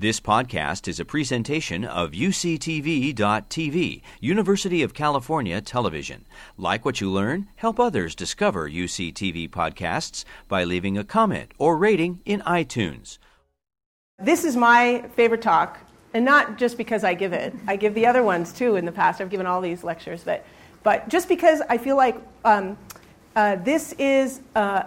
This podcast is a presentation of UCTV.tv, University of California Television. Like what you learn, help others discover UCTV podcasts by leaving a comment or rating in iTunes. This is my favorite talk, and not just because I give it. I give the other ones too in the past. I've given all these lectures, but, but just because I feel like um, uh, this is uh,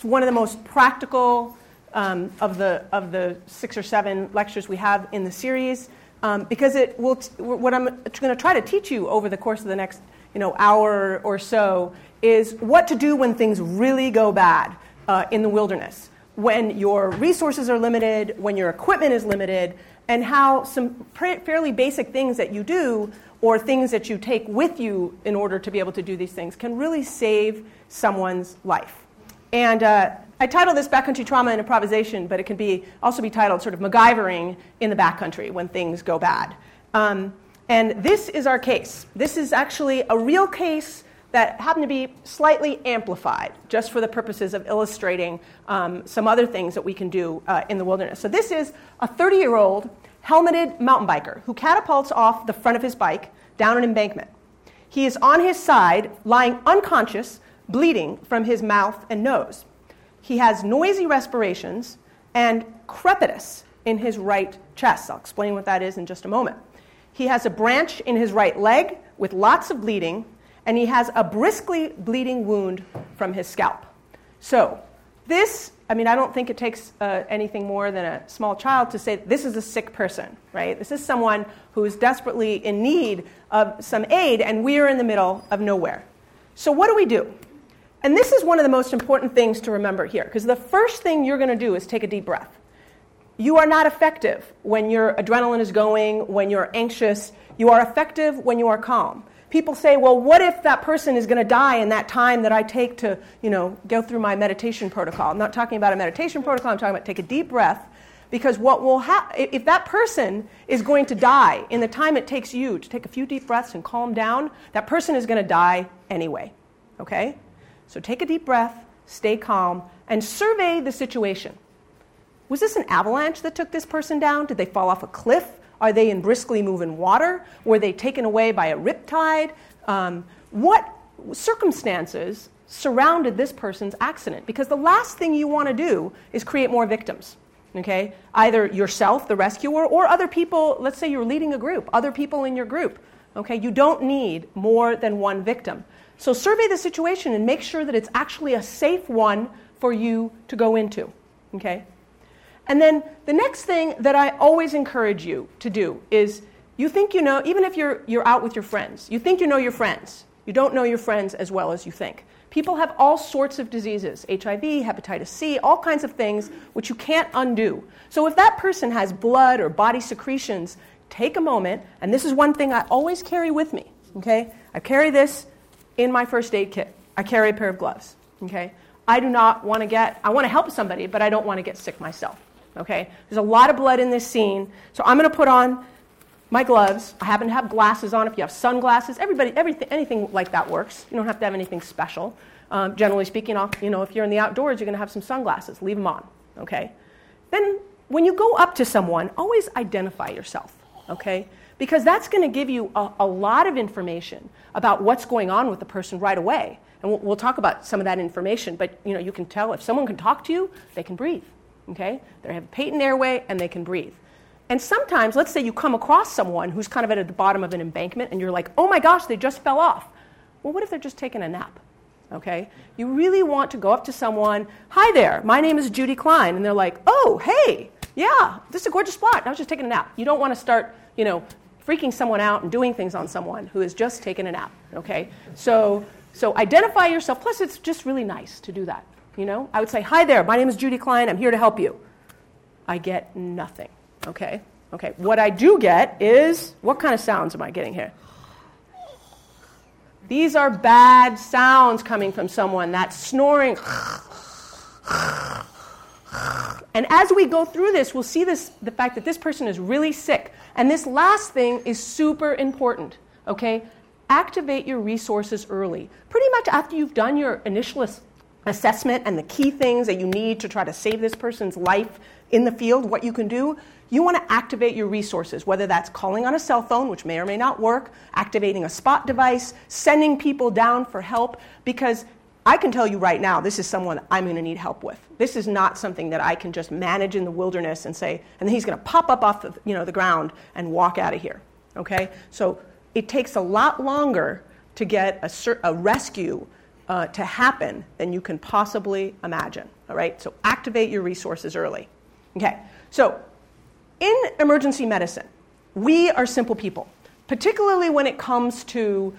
one of the most practical um, of, the, of the six or seven lectures we have in the series um, because it will t- what I'm going to try to teach you over the course of the next you know, hour or so is what to do when things really go bad uh, in the wilderness, when your resources are limited, when your equipment is limited, and how some fairly basic things that you do or things that you take with you in order to be able to do these things can really save someone's life. And uh, I titled this Backcountry Trauma and Improvisation, but it can be, also be titled sort of MacGyvering in the backcountry when things go bad. Um, and this is our case. This is actually a real case that happened to be slightly amplified, just for the purposes of illustrating um, some other things that we can do uh, in the wilderness. So, this is a 30 year old helmeted mountain biker who catapults off the front of his bike down an embankment. He is on his side, lying unconscious, bleeding from his mouth and nose. He has noisy respirations and crepitus in his right chest. I'll explain what that is in just a moment. He has a branch in his right leg with lots of bleeding, and he has a briskly bleeding wound from his scalp. So, this, I mean, I don't think it takes uh, anything more than a small child to say this is a sick person, right? This is someone who is desperately in need of some aid, and we're in the middle of nowhere. So, what do we do? And this is one of the most important things to remember here, because the first thing you're going to do is take a deep breath. You are not effective when your adrenaline is going, when you're anxious. You are effective when you are calm. People say, well, what if that person is going to die in that time that I take to, you know, go through my meditation protocol? I'm not talking about a meditation protocol, I'm talking about take a deep breath. Because what will happen, if that person is going to die in the time it takes you to take a few deep breaths and calm down, that person is going to die anyway. Okay? So take a deep breath, stay calm, and survey the situation. Was this an avalanche that took this person down? Did they fall off a cliff? Are they in briskly moving water? Were they taken away by a riptide? Um, what circumstances surrounded this person's accident? Because the last thing you want to do is create more victims. Okay? Either yourself, the rescuer, or other people, let's say you're leading a group, other people in your group. Okay? You don't need more than one victim. So survey the situation and make sure that it's actually a safe one for you to go into. Okay? And then the next thing that I always encourage you to do is you think you know, even if you're, you're out with your friends, you think you know your friends. You don't know your friends as well as you think. People have all sorts of diseases HIV, hepatitis C, all kinds of things which you can't undo. So if that person has blood or body secretions, take a moment, and this is one thing I always carry with me. Okay? I carry this in my first aid kit. I carry a pair of gloves. Okay? I do not want to get, I want to help somebody, but I don't want to get sick myself. Okay? There's a lot of blood in this scene. So I'm going to put on my gloves. I happen to have glasses on. If you have sunglasses, everybody, everything, anything like that works. You don't have to have anything special. Um, generally speaking, you know, if you're in the outdoors, you're going to have some sunglasses. Leave them on. Okay? Then when you go up to someone, always identify yourself. Okay? Because that's going to give you a, a, lot of information about what's going on with the person right away. And we'll, we'll, talk about some of that information, but you know, you can tell if someone can talk to you, they can breathe. Okay? They have a patent airway and they can breathe. And sometimes, let's say you come across someone who's kind of at the bottom of an embankment and you're like, oh my gosh, they just fell off. Well, what if they're just taking a nap? Okay? You really want to go up to someone, hi there, my name is Judy Klein. And they're like, oh, hey, yeah, this is a gorgeous spot. I was just taking a nap. You don't want to start, you know, freaking someone out and doing things on someone who has just taken a nap. Okay? So, so identify yourself. Plus, it's just really nice to do that. You know, I would say, "Hi there. My name is Judy Klein. I'm here to help you." I get nothing. Okay? Okay. What I do get is what kind of sounds am I getting here? These are bad sounds coming from someone. That snoring. And as we go through this, we'll see this, the fact that this person is really sick. And this last thing is super important, okay? Activate your resources early. Pretty much after you've done your initial assessment and the key things that you need to try to save this person's life in the field, what you can do, you want to activate your resources, whether that's calling on a cell phone, which may or may not work, activating a spot device, sending people down for help, because I can tell you right now, this is someone I'm going to need help with. This is not something that I can just manage in the wilderness and say, and then he's going to pop up off the, you know, the ground and walk out of here. Okay? So it takes a lot longer to get a, a rescue uh, to happen than you can possibly imagine. All right? So activate your resources early. Okay? So in emergency medicine, we are simple people, particularly when it comes to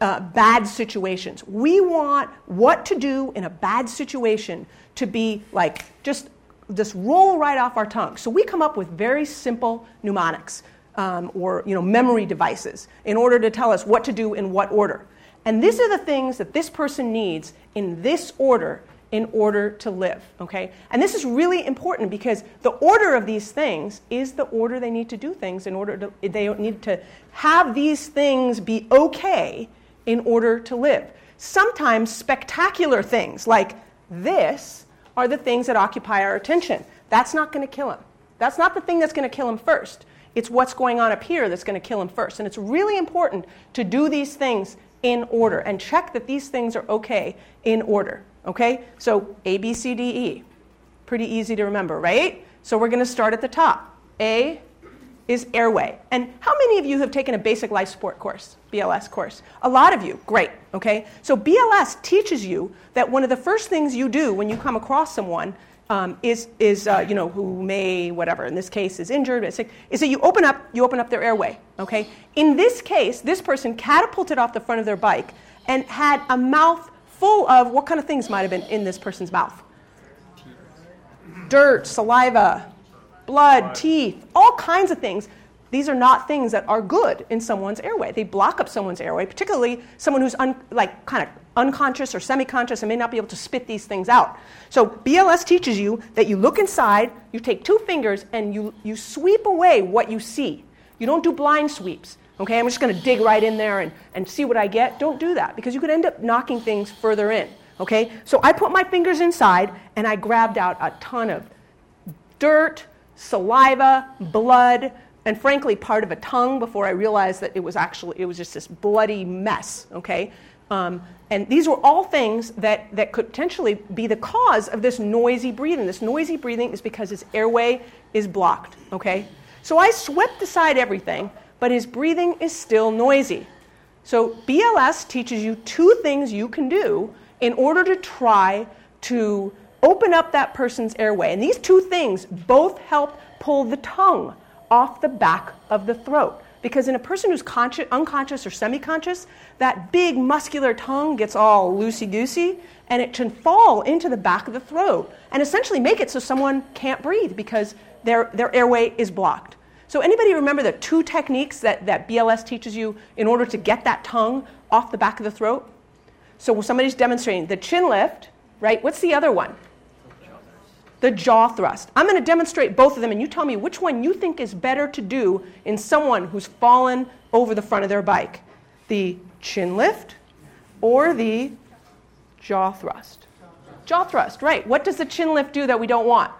uh, bad situations. We want what to do in a bad situation to be like just just roll right off our tongue. So we come up with very simple mnemonics um, or you know memory devices in order to tell us what to do in what order. And these are the things that this person needs in this order in order to live, okay? And this is really important because the order of these things is the order they need to do things in order to they need to have these things be okay in order to live. Sometimes spectacular things like this are the things that occupy our attention. That's not going to kill him. That's not the thing that's going to kill him first. It's what's going on up here that's going to kill him first. And it's really important to do these things in order and check that these things are okay in order. Okay? So A, B, C, D, E. Pretty easy to remember, right? So we're going to start at the top. A, is airway. And how many of you have taken a basic life support course, BLS course? A lot of you. Great. Okay? So BLS teaches you that one of the first things you do when you come across someone um, is, is uh, you know, who may, whatever, in this case is injured, is sick, is that you open up, you open up their airway. Okay? In this case, this person catapulted off the front of their bike and had a mouth full of what kind of things might have been in this person's mouth? Dirt, saliva, blood, teeth, all kinds of things. These are not things that are good in someone's airway. They block up someone's airway, particularly someone who's un, like kind of unconscious or semi-conscious and may not be able to spit these things out. So BLS teaches you that you look inside, you take two fingers and you, you sweep away what you see. You don't do blind sweeps. Okay, I'm just going to dig right in there and, and see what I get. Don't do that because you could end up knocking things further in. Okay, so I put my fingers inside and I grabbed out a ton of dirt, saliva, blood, and frankly, part of a tongue before I realized that it was actually, it was just this bloody mess, okay? Um, and these were all things that, that could potentially be the cause of this noisy breathing. This noisy breathing is because his airway is blocked, okay? So I swept aside everything, but his breathing is still noisy. So BLS teaches you two things you can do in order to try to open up that person's airway. And these two things both help pull the tongue off the back of the throat. Because in a person who's conscious, unconscious or semi conscious, that big muscular tongue gets all loosey goosey and it can fall into the back of the throat and essentially make it so someone can't breathe because their, their airway is blocked. So, anybody remember the two techniques that, that BLS teaches you in order to get that tongue off the back of the throat? So, when somebody's demonstrating the chin lift, right? What's the other one? The jaw thrust. I'm going to demonstrate both of them, and you tell me which one you think is better to do in someone who's fallen over the front of their bike the chin lift or the jaw thrust. Jaw thrust, right. What does the chin lift do that we don't want?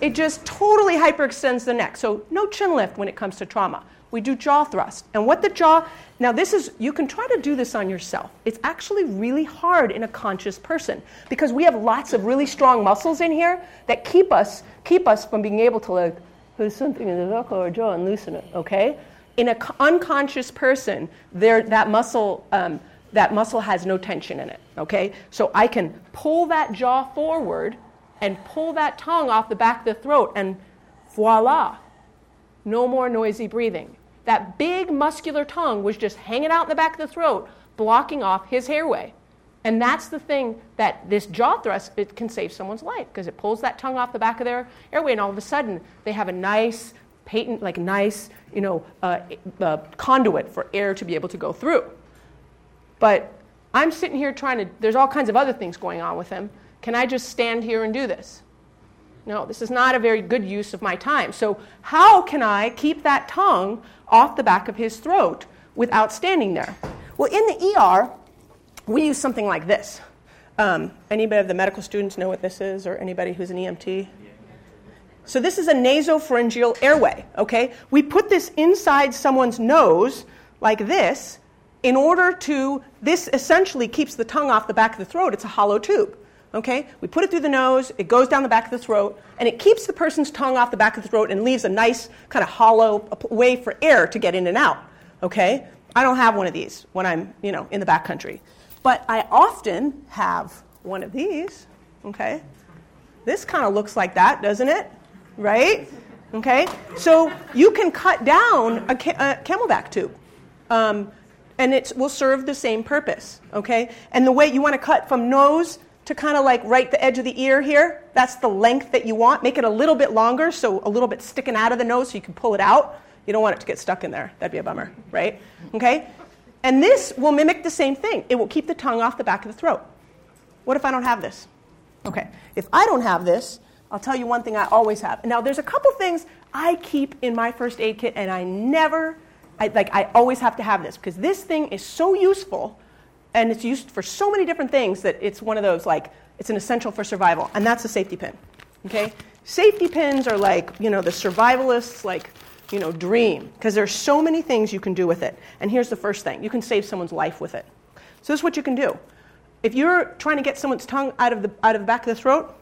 It just totally hyperextends the neck. So, no chin lift when it comes to trauma we do jaw thrust. And what the jaw, now this is, you can try to do this on yourself. It's actually really hard in a conscious person because we have lots of really strong muscles in here that keep us, keep us from being able to like, put something in the vocal or jaw and loosen it, okay? In an unconscious person, there, that muscle, um, that muscle has no tension in it, okay? So I can pull that jaw forward and pull that tongue off the back of the throat and voila, no more noisy breathing. That big muscular tongue was just hanging out in the back of the throat, blocking off his airway. And that's the thing that this jaw thrust it can save someone's life because it pulls that tongue off the back of their airway, and all of a sudden they have a nice patent, like nice, you know, uh, uh, conduit for air to be able to go through. But I'm sitting here trying to. There's all kinds of other things going on with him. Can I just stand here and do this? No, this is not a very good use of my time. So, how can I keep that tongue off the back of his throat without standing there? Well, in the ER, we use something like this. Um, anybody of the medical students know what this is, or anybody who's an EMT? So this is a nasopharyngeal airway, okay? We put this inside someone's nose like this in order to, this essentially keeps the tongue off the back of the throat. It's a hollow tube, okay? We put it through the nose, it goes down the back of the throat, and it keeps the person's tongue off the back of the throat and leaves a nice kind of hollow way for air to get in and out, okay? I don't have one of these when I'm, you know, in the back country. But I often have one of these, okay? This kind of looks like that, doesn't it? right? Okay? So you can cut down a, ca- a CamelBak tube. Um, and it will serve the same purpose, okay? And the way you want to cut from nose to kind of like right the edge of the ear here, that's the length that you want. Make it a little bit longer, so a little bit sticking out of the nose so you can pull it out. You don't want it to get stuck in there. That'd be a bummer, right? Okay? And this will mimic the same thing. It will keep the tongue off the back of the throat. What if I don't have this? Okay, if I don't have this, I'll tell you one thing I always have. Now, there's a couple things I keep in my first aid kit, and I never, I, like, I always have to have this because this thing is so useful, and it's used for so many different things that it's one of those like it's an essential for survival, and that's a safety pin. Okay, safety pins are like you know the survivalists like you know dream because there's so many things you can do with it. And here's the first thing: you can save someone's life with it. So this is what you can do. If you're trying to get someone's tongue out of the out of the back of the throat,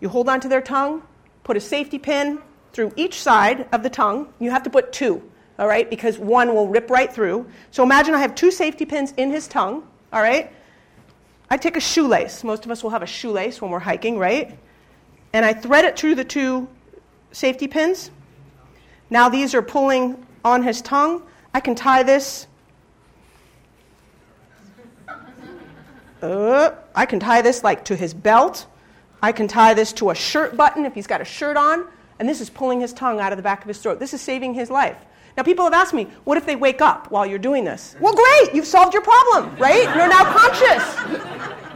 you hold onto their tongue, put a safety pin through each side of the tongue. You have to put two, all right, because one will rip right through. So imagine I have two safety pins in his tongue, all right? I take a shoelace. Most of us will have a shoelace when we're hiking, right? And I thread it through the two safety pins. Now these are pulling on his tongue. I can tie this. Uh, I can tie this like to his belt. I can tie this to a shirt button if he's got a shirt on, and this is pulling his tongue out of the back of his throat. This is saving his life. Now, people have asked me, what if they wake up while you're doing this? Well, great, you've solved your problem, right? You're now conscious.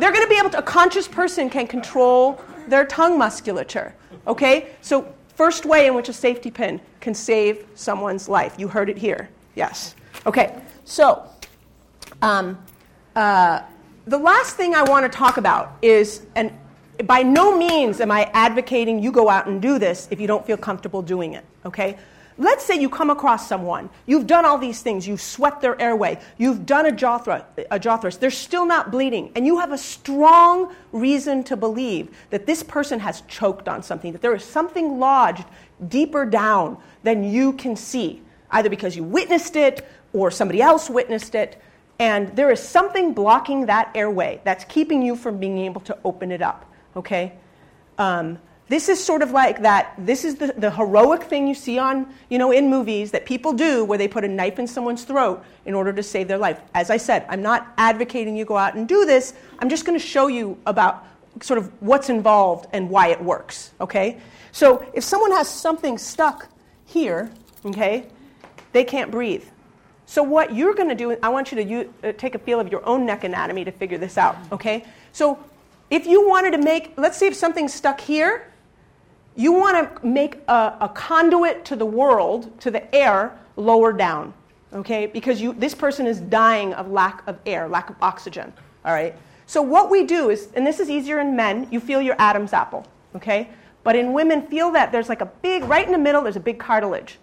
They're going to be able to, a conscious person can control their tongue musculature, okay? So, first way in which a safety pin can save someone's life. You heard it here, yes. Okay, so, um, uh, the last thing I want to talk about is, and by no means am I advocating you go out and do this if you don't feel comfortable doing it, okay? Let's say you come across someone, you've done all these things, you've swept their airway, you've done a jaw, thrust, a they're still not bleeding, and you have a strong reason to believe that this person has choked on something, that there is something lodged deeper down than you can see, either because you witnessed it or somebody else witnessed it, and there is something blocking that airway that's keeping you from being able to open it up okay? Um, this is sort of like that this is the, the heroic thing you see on you know in movies that people do where they put a knife in someone's throat in order to save their life. As i said i'm not advocating you go out and do this. I'm just going to show you about sort of what's involved and why it works okay? So if someone has something stuck here okay they can't breathe. So what you're going to do i want you to use, uh, take a feel of your own neck anatomy to figure this out okay? So if you wanted to make, let's say if something's stuck here, you want to make a, a, conduit to the world, to the air, lower down, okay? Because you, this person is dying of lack of air, lack of oxygen, all right? So what we do is, and this is easier in men, you feel your Adam's apple, okay? But in women, feel that there's like a big, right in the middle, there's a big cartilage,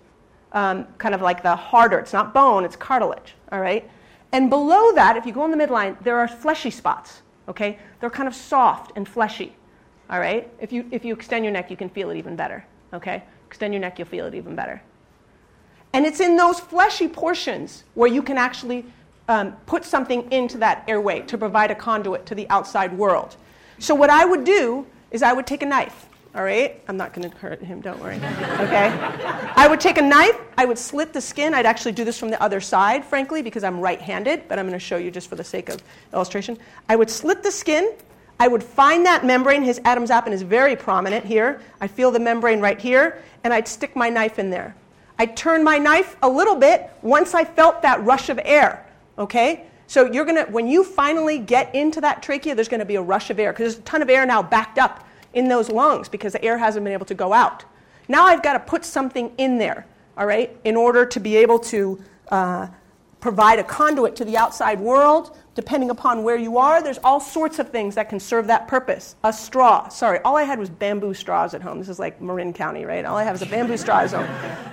um, kind of like the harder, it's not bone, it's cartilage, all right? And below that, if you go in the midline, there are fleshy spots, okay? They're kind of soft and fleshy, all right? If you, if you extend your neck, you can feel it even better, okay? Extend your neck, you'll feel it even better. And it's in those fleshy portions where you can actually um, put something into that airway to provide a conduit to the outside world. So, what I would do is I would take a knife all right? I'm not going to hurt him, don't worry. Okay? I would take a knife, I would slit the skin. I'd actually do this from the other side, frankly, because I'm right handed, but I'm going to show you just for the sake of illustration. I would slit the skin. I would find that membrane. His Adam's apple is very prominent here. I feel the membrane right here, and I'd stick my knife in there. I'd turn my knife a little bit once I felt that rush of air, okay? So you're to, when you finally get into that trachea, there's to be a rush of air because there's a ton of air now backed up in those lungs because the air hasn't been able to go out. Now I've got to put something in there, all right, in order to be able to uh, provide a conduit to the outside world, depending upon where you are, there's all sorts of things that can serve that purpose. A straw. Sorry, all I had was bamboo straws at home. This is like Marin County, right? All I have is a bamboo straw at home.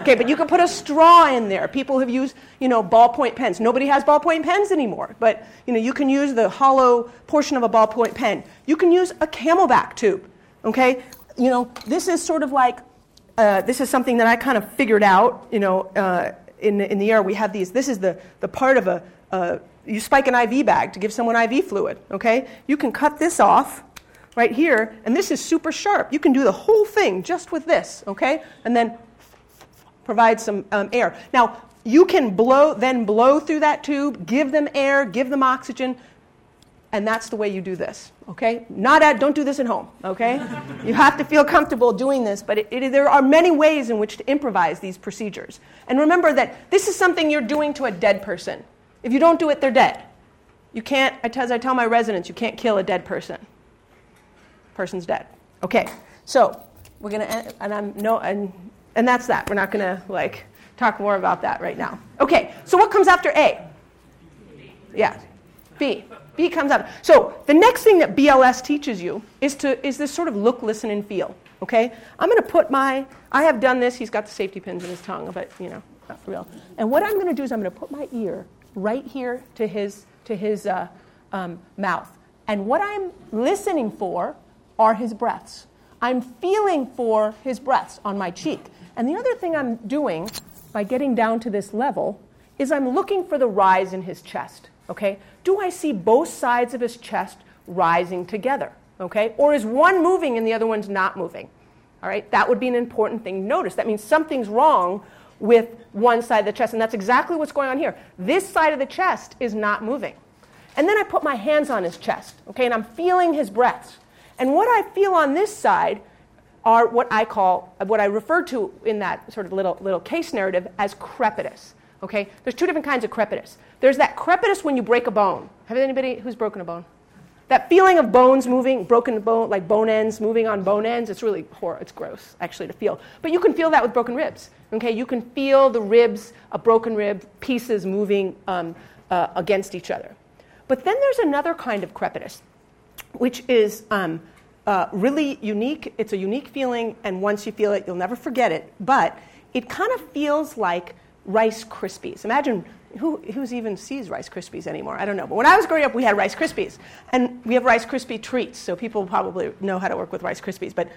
Okay, but you can put a straw in there. People have used, you know, ballpoint pens. Nobody has ballpoint pens anymore, but you know, you can use the hollow portion of a ballpoint pen. You can use a CamelBak tube. Okay, you know, this is sort of like uh, this is something that I kind of figured out. You know, uh, in in the air we have these. This is the the part of a, a you spike an IV bag to give someone IV fluid, okay? You can cut this off right here, and this is super sharp. You can do the whole thing just with this, okay? And then provide some um, air. Now, you can blow, then blow through that tube, give them air, give them oxygen, and that's the way you do this, okay? Not at, don't do this at home, okay? you have to feel comfortable doing this, but it, it, there are many ways in which to improvise these procedures. And remember that this is something you're doing to a dead person. If you don't do it, they're dead. You can't, as I tell my residents, you can't kill a dead person. Person's dead. Okay, so we're gonna, end, and I'm no, and and that's that. We're not gonna like talk more about that right now. Okay, so what comes after A? Yeah, B. B comes up. So the next thing that BLS teaches you is to is this sort of look, listen, and feel. Okay, I'm going to put my. I have done this. He's got the safety pins in his tongue, but you know, not for real. And what I'm going to do is I'm going to put my ear right here to his, to his uh, um, mouth. And what I'm listening for are his breaths. I'm feeling for his breaths on my cheek. And the other thing I'm doing by getting down to this level is I'm looking for the rise in his chest. Okay? Do I see both sides of his chest rising together? Okay? Or is one moving and the other one's not moving? All right? That would be an important thing to notice. That means something's wrong with one side of the chest. And that's exactly what's going on here. This side of the chest is not moving. And then I put my hands on his chest, okay, and I'm feeling his breaths. And what I feel on this side are what I call, what I refer to in that sort of little, little case narrative as crepitus. Okay? There's two different kinds of crepitus. There's that crepitus when you break a bone. Have anybody who's broken a bone? That feeling of bones moving, broken bone, like bone ends moving on bone ends, it's really horrible. It's gross, actually, to feel. But you can feel that with broken ribs. Okay, you can feel the ribs, a broken rib, pieces moving um, uh, against each other. But then there's another kind of crepitus, which is um, uh, really unique. It's a unique feeling, and once you feel it, you'll never forget it. But it kind of feels like Rice Krispies. Imagine who who's even sees Rice Krispies anymore? I don't know. But when I was growing up, we had Rice Krispies, and we have Rice Krispie treats. So people probably know how to work with Rice Krispies. But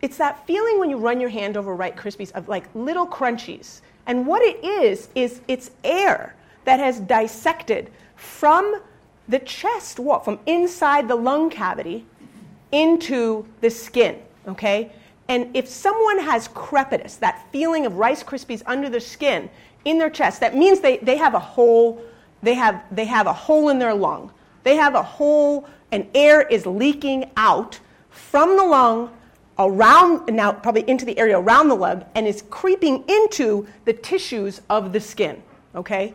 it's that feeling when you run your hand over Rice Krispies of like little crunchies. And what it is is it's air that has dissected from the chest wall, from inside the lung cavity into the skin. Okay. And if someone has crepitus, that feeling of Rice Krispies under the skin, in their chest. That means they, they have a hole, they have, they have a hole in their lung. They have a hole, and air is leaking out from the lung around, now probably into the area around the lung, and is creeping into the tissues of the skin. Okay?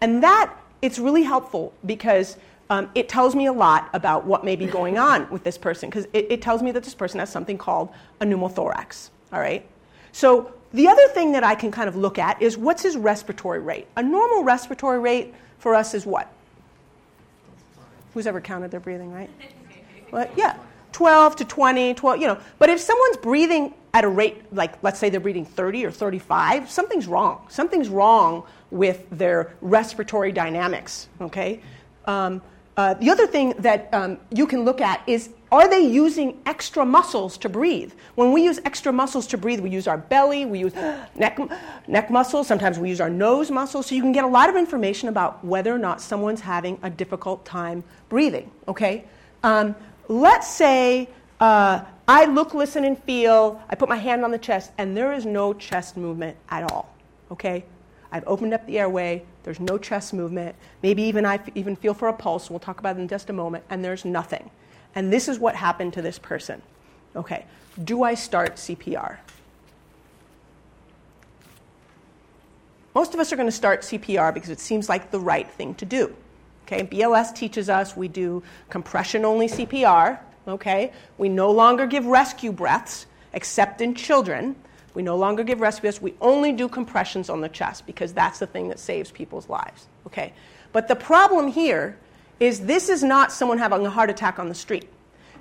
And that, it's really helpful because um, it tells me a lot about what may be going on with this person because it, it tells me that this person has something called a pneumothorax. All right? So the other thing that I can kind of look at is what's his respiratory rate? A normal respiratory rate for us is what? Who's ever counted their breathing, right? Well, yeah, 12 to 20, 12, you know. But if someone's breathing at a rate, like let's say they're breathing 30 or 35, something's wrong. Something's wrong with their respiratory dynamics, okay? Um, uh, the other thing that um, you can look at is are they using extra muscles to breathe? When we use extra muscles to breathe, we use our belly, we use neck, neck muscles, sometimes we use our nose muscles, so you can get a lot of information about whether or not someone's having a difficult time breathing, okay? Um, let's say uh, I look, listen, and feel, I put my hand on the chest, and there is no chest movement at all, okay? I've opened up the airway, there's no chest movement, maybe even I f- even feel for a pulse, we'll talk about it in just a moment, and there's nothing and this is what happened to this person. Okay, do I start CPR? Most of us are going to start CPR because it seems like the right thing to do. Okay, BLS teaches us we do compression only CPR. Okay, we no longer give rescue breaths except in children. We no longer give rescue breaths. We only do compressions on the chest because that's the thing that saves people's lives. Okay, but the problem here is this is not someone having a heart attack on the street.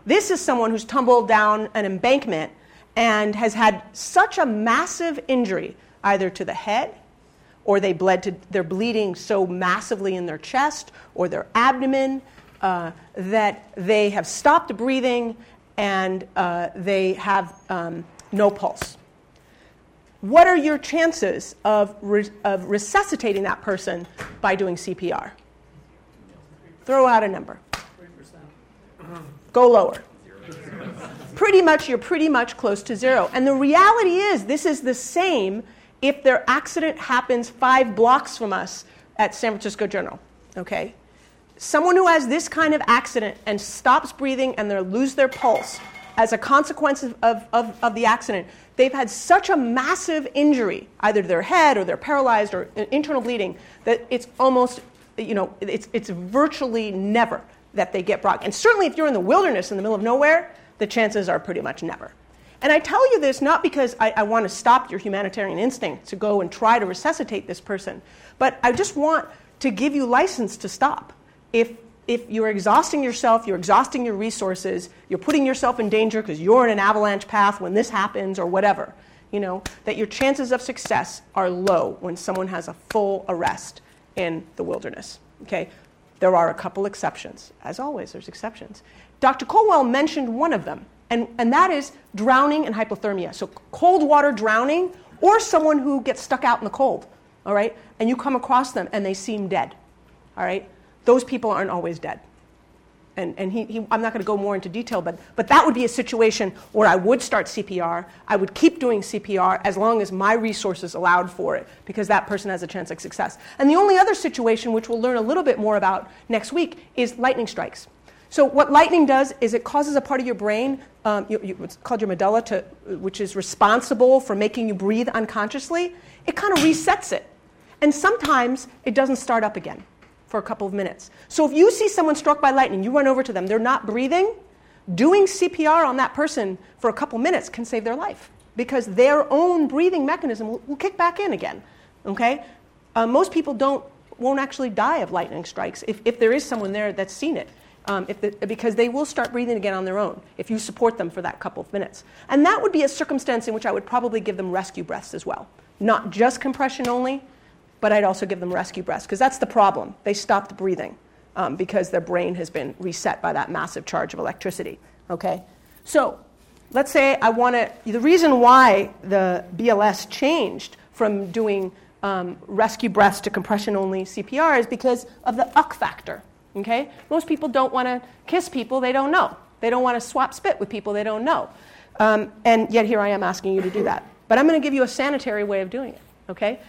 This is someone who's tumbled down an embankment and has had such a massive injury, either to the head, or they bled to, they're bleeding so massively in their chest or their abdomen uh, that they have stopped breathing and uh, they have um, no pulse. What are your chances of, re- of resuscitating that person by doing CPR? Throw out a number. Go lower. pretty much, you're pretty much close to zero. And the reality is, this is the same if their accident happens five blocks from us at San Francisco General. Okay? someone who has this kind of accident and stops breathing and they lose their pulse as a consequence of, of, of, the accident, they've had such a massive injury, either to their head or they're paralyzed or internal bleeding, that it's almost, you know, it's, it's virtually never that they get brought. And certainly if you're in the wilderness in the middle of nowhere, the chances are pretty much never. And I tell you this not because I, I want to stop your humanitarian instinct to go and try to resuscitate this person, but I just want to give you license to stop if, if you're exhausting yourself, you're exhausting your resources, you're putting yourself in danger because you're in an avalanche path when this happens or whatever, you know, that your chances of success are low when someone has a full arrest in the wilderness. Okay? There are a couple exceptions. As always, there's exceptions. Dr. Colwell mentioned one of them, and, and that is drowning and hypothermia. So, cold water drowning or someone who gets stuck out in the cold, all right? And you come across them and they seem dead, all right? those people aren't always dead. And, and he, he, I'm not going to go more into detail, but, but that would be a situation where I would start CPR. I would keep doing CPR as long as my resources allowed for it, because that person has a chance of success. And the only other situation, which we'll learn a little bit more about next week, is lightning strikes. So, what lightning does is it causes a part of your brain, um, you, you, it's called your medulla, to, which is responsible for making you breathe unconsciously. It kind of resets it. And sometimes it doesn't start up again for a couple of minutes. So if you see someone struck by lightning, you run over to them, they're not breathing, doing CPR on that person for a couple minutes can save their life because their own breathing mechanism will, will kick back in again. Okay? Uh, most people don't, won't actually die of lightning strikes if, if there is someone there that's seen it. Um, the, because they will start breathing again on their own if you support them for that couple of minutes. And that would be a circumstance in which I would probably give them rescue breaths as well. Not just compression only, but I'd also give them rescue breaths because that's the problem. They stopped breathing um, because their brain has been reset by that massive charge of electricity. Okay? So let's say I want to, the reason why the BLS changed from doing um, rescue breaths to compression only CPR is because of the uck factor. Okay? Most people don't want to kiss people they don't know. They don't want to swap spit with people they don't know. Um, and yet here I am asking you to do that. But I'm going to give you a sanitary way of doing it. Okay?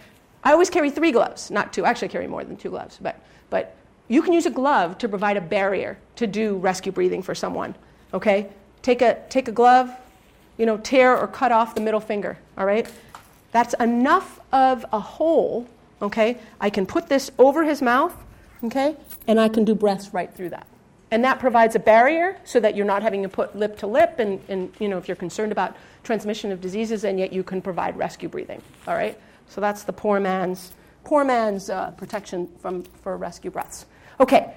I always carry three gloves, not two. Actually, I carry more than two gloves. But, but you can use a glove to provide a barrier to do rescue breathing for someone. Okay? Take a, take a glove, you know, tear or cut off the middle finger. All right? That's enough of a hole. Okay? I can put this over his mouth. Okay? And I can do breaths right through that. And that provides a barrier so that you're not having to put lip to lip and, and you know, if you're concerned about transmission of diseases, and yet you can provide rescue breathing. All right? So that's the poor man's, poor man's uh, protection from, for rescue breaths. Okay,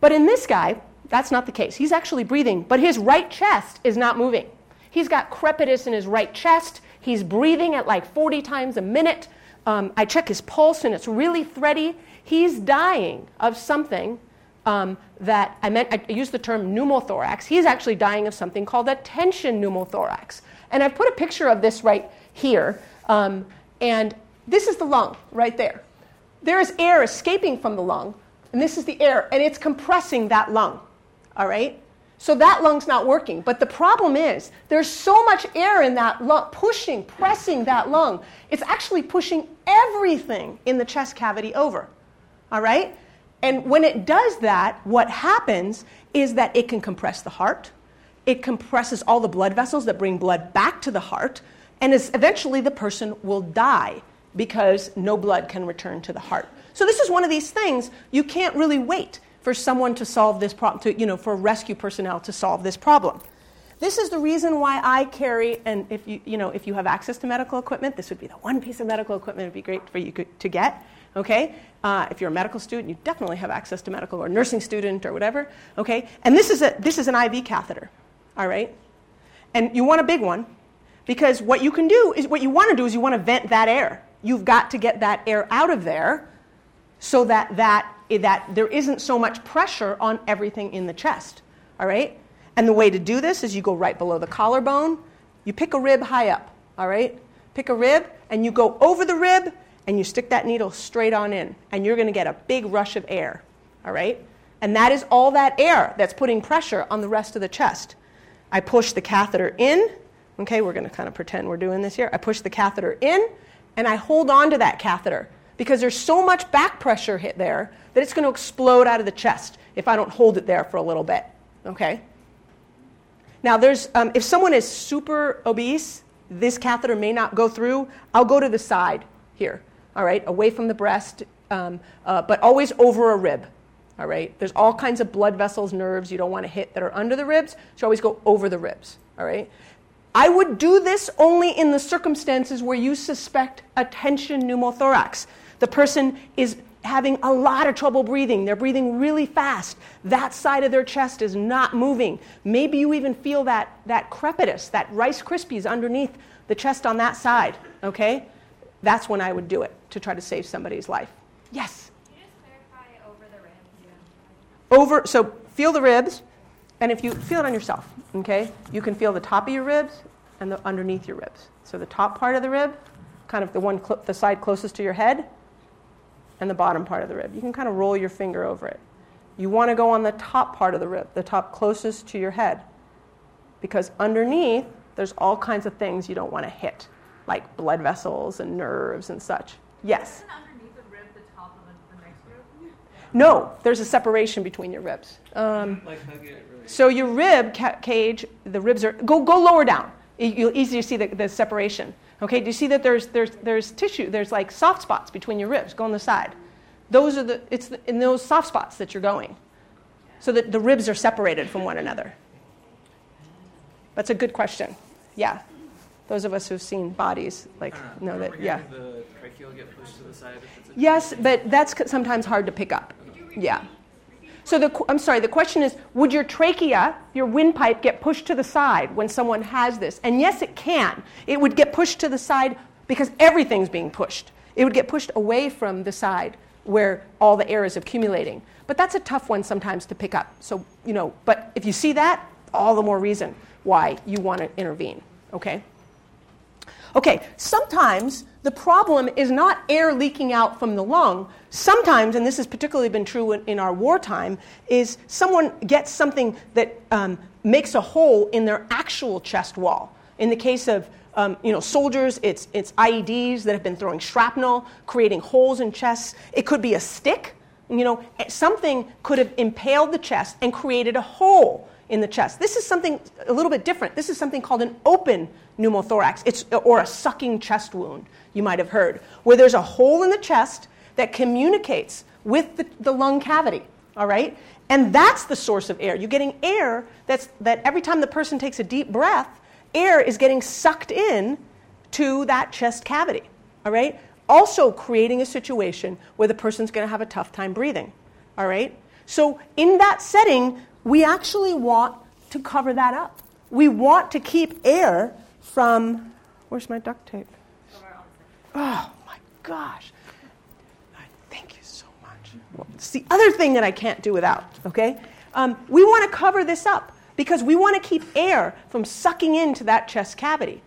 but in this guy, that's not the case. He's actually breathing, but his right chest is not moving. He's got crepitus in his right chest. He's breathing at like 40 times a minute. Um, I check his pulse and it's really thready. He's dying of something um, that I meant, I used the term pneumothorax. He's actually dying of something called a tension pneumothorax. And I've put a picture of this right here. Um, and this is the lung right there. There is air escaping from the lung, and this is the air, and it's compressing that lung. All right? So that lung's not working. But the problem is there's so much air in that lung, pushing, pressing that lung. It's actually pushing everything in the chest cavity over. All right? And when it does that, what happens is that it can compress the heart. It compresses all the blood vessels that bring blood back to the heart. And eventually the person will die because no blood can return to the heart. So this is one of these things you can't really wait for someone to solve this problem, to, you know, for rescue personnel to solve this problem. This is the reason why I carry, and if you, you know, if you have access to medical equipment, this would be the one piece of medical equipment would be great for you to get. Okay, uh, if you're a medical student, you definitely have access to medical or nursing student or whatever. Okay, and this is a this is an IV catheter. All right, and you want a big one because what you can do is what you want to do is you want to vent that air. You've got to get that air out of there so that that that there isn't so much pressure on everything in the chest. All right? And the way to do this is you go right below the collarbone, you pick a rib high up, all right? Pick a rib and you go over the rib and you stick that needle straight on in and you're going to get a big rush of air, all right? And that is all that air that's putting pressure on the rest of the chest. I push the catheter in. Okay, we're going to kind of pretend we're doing this here. I push the catheter in and I hold on to that catheter because there's so much back pressure hit there that it's going to explode out of the chest if I don't hold it there for a little bit. Okay? Now, there's, um, if someone is super obese, this catheter may not go through. I'll go to the side here, all right, away from the breast, um, uh, but always over a rib, all right? There's all kinds of blood vessels, nerves you don't want to hit that are under the ribs, so always go over the ribs, all right? I would do this only in the circumstances where you suspect a tension pneumothorax. The person is having a lot of trouble breathing. They're breathing really fast. That side of their chest is not moving. Maybe you even feel that, that crepitus, that Rice Krispies underneath the chest on that side, okay? That's when I would do it to try to save somebody's life. Yes? Can you just clarify over the ribs? Yeah. Over, so feel the ribs, and if you feel it on yourself, okay? You can feel the top of your ribs and the underneath your ribs. So the top part of the rib, kind of the one, cl- the side closest to your head, and the bottom part of the rib. You can kind of roll your finger over it. You want to go on the top part of the rib, the top closest to your head, because underneath, there's all kinds of things you don't want to hit, like blood vessels and nerves and such. Yes? Underneath the rib the top of the, the next rib? No, there's a separation between your ribs. Um, Like hug it really. So your rib ca- cage, the ribs are go go lower down. You- You'll easier see the, the separation. Okay, do you see that there's there's there's tissue? There's like soft spots between your ribs. Go on the side. Those are the it's the, in those soft spots that you're going, so that the ribs are separated from one another. That's a good question. Yeah, those of us who've seen bodies like uh, don't know that. Yeah. The get pushed to the side if it's a Yes, but that's sometimes hard to pick up. Yeah. So the, I'm sorry, the question is would your trachea, your windpipe, get pushed to the side when someone has this? And yes, it can. It would get pushed to the side because everything's being pushed. It would get pushed away from the side where all the air is accumulating. But that's a tough one sometimes to pick up. So, you know, but if you see that, all the more reason why you want to intervene, okay? Okay, sometimes the problem is not air leaking out from the lung. Sometimes, and this has particularly been true in, in our wartime, is someone gets something that um, makes a hole in their actual chest wall. In the case of um, you know, soldiers, it's, it's IEDs that have been throwing shrapnel, creating holes in chests. It could be a stick. You know, something could have impaled the chest and created a hole in the chest. This is something a little bit different. This is something called an open pneumothorax, it's, or a sucking chest wound, you might have heard, where there's a hole in the chest that communicates with the, the lung cavity, all right? And that's the source of air. You're getting air that's, that every time the person takes a deep breath, air is getting sucked in to that chest cavity, all right? Also creating a situation where the person's going to have a tough time breathing, all right? So in that setting, we actually want to cover that up. We want to keep air from, where's my duct tape? Oh my gosh. Thank you so much. It's the other thing that I can't do without, okay? Um, we want to cover this up because we want to keep air from sucking into that chest cavity.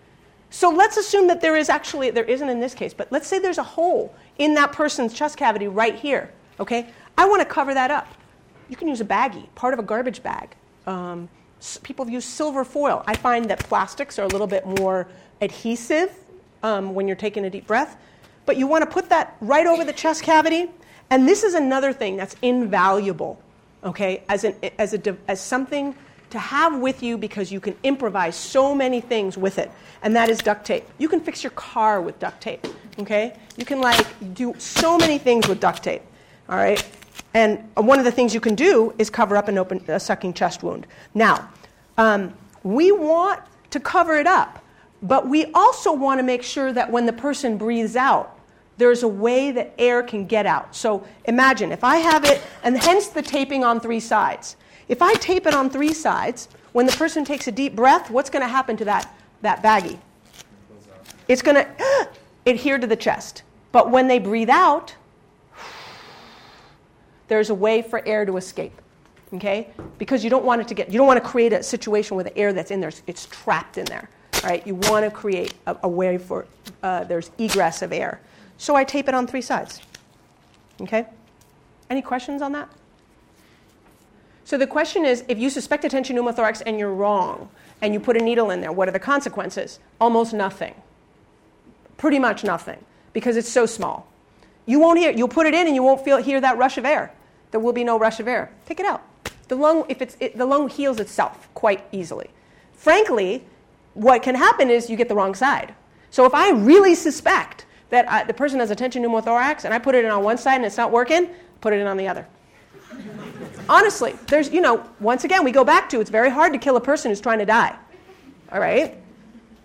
So let's assume that there is actually, there isn't in this case, but let's say there's a hole in that person's chest cavity right here, okay? I want to cover that up. You can use a baggie, part of a garbage bag. Um, people use silver foil. I find that plastics are a little bit more adhesive um, when you're taking a deep breath. But you want to put that right over the chest cavity. And this is another thing that's invaluable, okay, as, an, as, a, as something to have with you because you can improvise so many things with it. And that is duct tape. You can fix your car with duct tape, okay? You can, like, do so many things with duct tape, all right? And one of the things you can do is cover up an open, a sucking chest wound. Now, um, We want to cover it up, but we also want to make sure that when the person breathes out, there's a way that air can get out. So imagine if I have it, and hence the taping on three sides. If I tape it on three sides, when the person takes a deep breath, what's going to happen to that, that baggie? It's going to adhere to the chest. But when they breathe out, there's a way for air to escape. Okay? Because you don't want it to get, you don't want to create a situation where the air that's in there, it's trapped in there. Right? You want to create a, a way for uh, there's egress of air. So I tape it on three sides. Okay? Any questions on that? So the question is if you suspect a tension pneumothorax and you're wrong, and you put a needle in there, what are the consequences? Almost nothing. Pretty much nothing, because it's so small. You won't hear, you'll put it in and you won't feel, hear that rush of air. There will be no rush of air. Take it out. The lung, if it's, it, the lung heals itself quite easily. Frankly, what can happen is you get the wrong side. So if I really suspect that I, the person has a tension pneumothorax and I put it in on one side and it's not working, put it in on the other. Honestly, there's, you know, once again, we go back to it's very hard to kill a person who's trying to die. All right?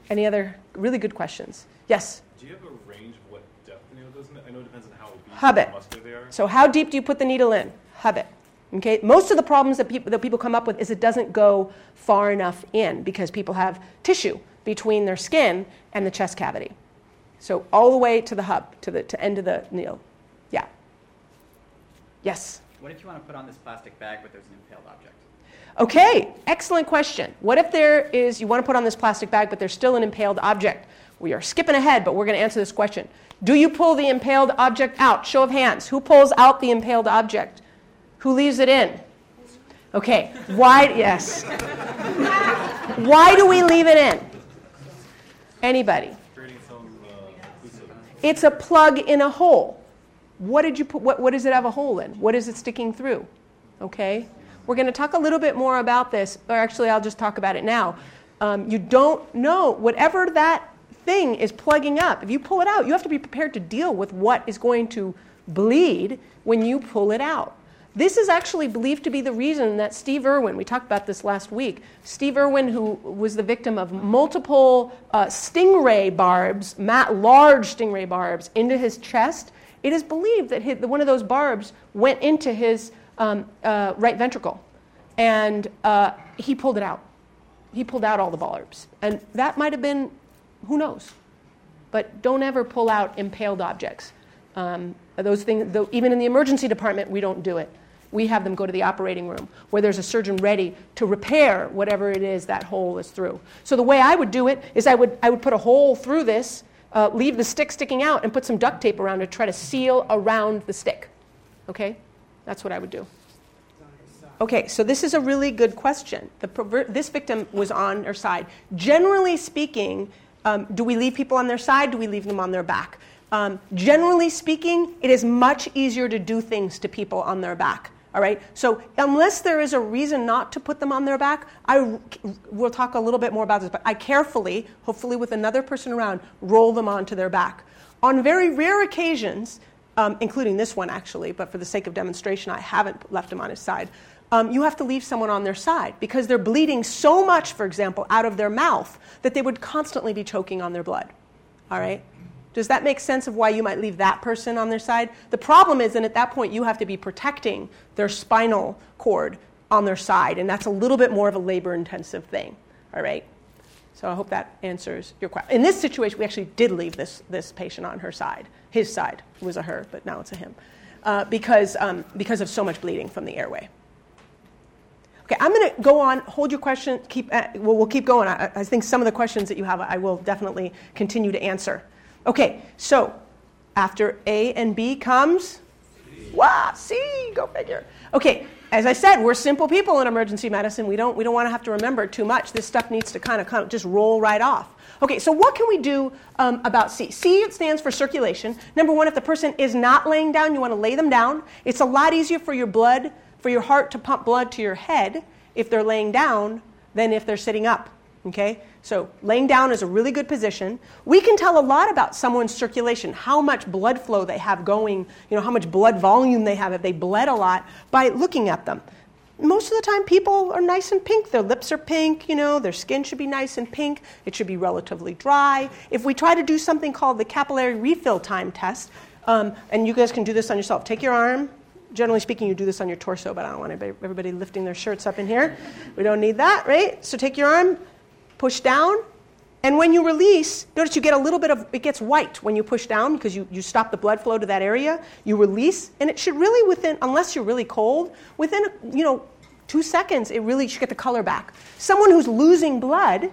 Any other really good questions? Yes? Do you have a range of what depth the needle goes in? I know it depends on how obese Hub it. muscular they are. So, how deep do you put the needle in? Hub it. Okay. Most of the problems that people, that people come up with is it doesn't go far enough in because people have tissue between their skin and the chest cavity. So, all the way to the hub, to the to end of the needle. Yeah. Yes. What if you want to put on this plastic bag but there's an impaled object? Okay, excellent question. What if there is, you want to put on this plastic bag, but there's still an impaled object? We are skipping ahead, but we're going to answer this question. Do you pull the impaled object out? Show of hands. Who pulls out the impaled object? Who leaves it in? Okay, why, yes. why do we leave it in? Anybody? It's a plug in a hole. What did you put? What, what does it have a hole in? What is it sticking through? Okay, we're going to talk a little bit more about this, or actually, I'll just talk about it now. Um, you don't know whatever that thing is plugging up. If you pull it out, you have to be prepared to deal with what is going to bleed when you pull it out. This is actually believed to be the reason that Steve Irwin, we talked about this last week, Steve Irwin, who was the victim of multiple uh, stingray barbs, large stingray barbs, into his chest, it is believed that his, one of those barbs went into his um, uh, right ventricle. And uh, he pulled it out. He pulled out all the barbs. And that might have been, who knows? But don't ever pull out impaled objects. Um, those things, though, even in the emergency department, we don't do it. We have them go to the operating room where there's a surgeon ready to repair whatever it is that hole is through. So the way I would do it is I would, I would put a hole through this, uh, leave the stick sticking out, and put some duct tape around to try to seal around the stick. Okay? That's what I would do. Okay, so this is a really good question. Perver- this victim was on her side. Generally speaking, um, do we leave people on their side? Do we leave them on their back? Um, generally speaking, it is much easier to do things to people on their back. All right. So unless there is a reason not to put them on their back, I will talk a little bit more about this. But I carefully, hopefully with another person around, roll them onto their back. On very rare occasions, um, including this one actually, but for the sake of demonstration, I haven't left him on his side. Um, you have to leave someone on their side because they're bleeding so much, for example, out of their mouth that they would constantly be choking on their blood. All right? Does that make sense of why you might leave that person on their side? The problem is that at that point you have to be protecting their spinal cord on their side, and that's a little bit more of a labor intensive thing. All right? So I hope that answers your question. In this situation, we actually did leave this, this patient on her side. His side. It was a her, but now it's a him. Uh, because, um, because of so much bleeding from the airway. Okay, I'm going to go on. Hold your question. Keep, uh, well, we'll keep going. I, I think some of the questions that you have, I will definitely continue to answer. Okay, so after A and B comes, wow, C, go figure. Okay, as I said, we're simple people in emergency medicine. We don't, we don't want to have to remember too much. This stuff needs to kind of, kind of just roll right off. Okay, so what can we do um, about C? C stands for circulation. Number one, if the person is not laying down, you want to lay them down. It's a lot easier for your blood, for your heart to pump blood to your head if they're laying down than if they're sitting up. Okay? So laying down is a really good position. We can tell a lot about someone's circulation, how much blood flow they have going, you know, how much blood volume they have if they bled a lot by looking at them. most of the time people are nice and pink. Their lips are pink, you know, their skin should be nice and pink. It should be relatively dry. If we try to do something called the capillary refill time test, um, and you guys can do this on yourself, take your arm. Generally speaking, you do this on your torso, but I don't want everybody, everybody lifting their shirts up in here. We don't need that, right? So take your arm, push down, and when you release, notice you get a little bit of, it gets white when you push down because you, you stop the blood flow to that area. You release, and it should really within, unless you're really cold, within, you know, two seconds, it really should get the color back. Someone who's losing blood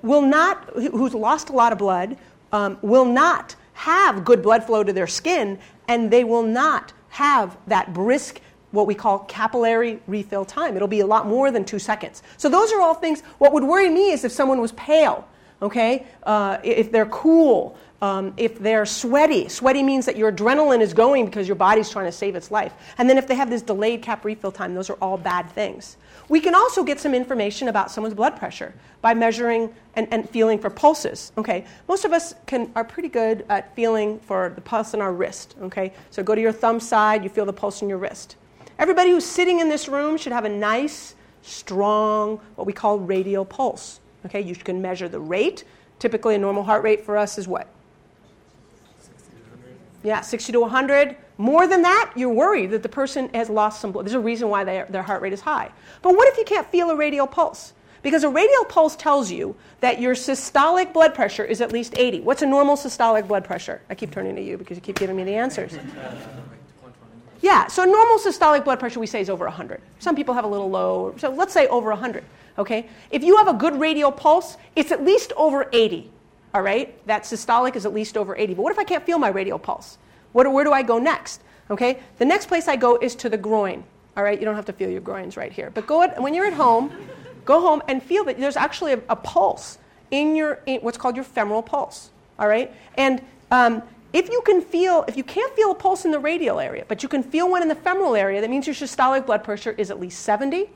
will not, who's lost a lot of blood, um, will not have good blood flow to their skin, and they will not have that brisk, what we call capillary refill time. It'll be a lot more than two seconds. So, those are all things. What would worry me is if someone was pale okay? Uh, if they're cool, um, if they're sweaty, sweaty means that your adrenaline is going because your body's trying to save its life. And then if they have this delayed cap refill time, those are all bad things. We can also get some information about someone's blood pressure by measuring and, and feeling for pulses. Okay, most of us can, are pretty good at feeling for the pulse in our wrist. Okay, so go to your thumb side, you feel the pulse in your wrist. Everybody who's sitting in this room should have a nice, strong, what we call radial pulse. Okay, you can measure the rate. Typically, a normal heart rate for us is what? 60 to 100. Yeah, 60 to 100. More than that, you're worried that the person has lost some blood. There's a reason why they, their heart rate is high. But what if you can't feel a radial pulse? Because a radial pulse tells you that your systolic blood pressure is at least 80. What's a normal systolic blood pressure? I keep turning to you because you keep giving me the answers. Yeah, so normal systolic blood pressure we say is over 100. Some people have a little low, so let's say over 100. Okay? If you have a good radial pulse, it's at least over 80. All right? That systolic is at least over 80. But what if I can't feel my radial pulse? What, where do I go next? Okay? The next place I go is to the groin. All right? You don't have to feel your groins right here. But go at, when you're at home, go home and feel that there's actually a, a pulse in your in what's called your femoral pulse. All right? And um, if you can feel, if you can't feel a pulse in the radial area, but you can feel one in the femoral area, that means your systolic blood pressure is at least 70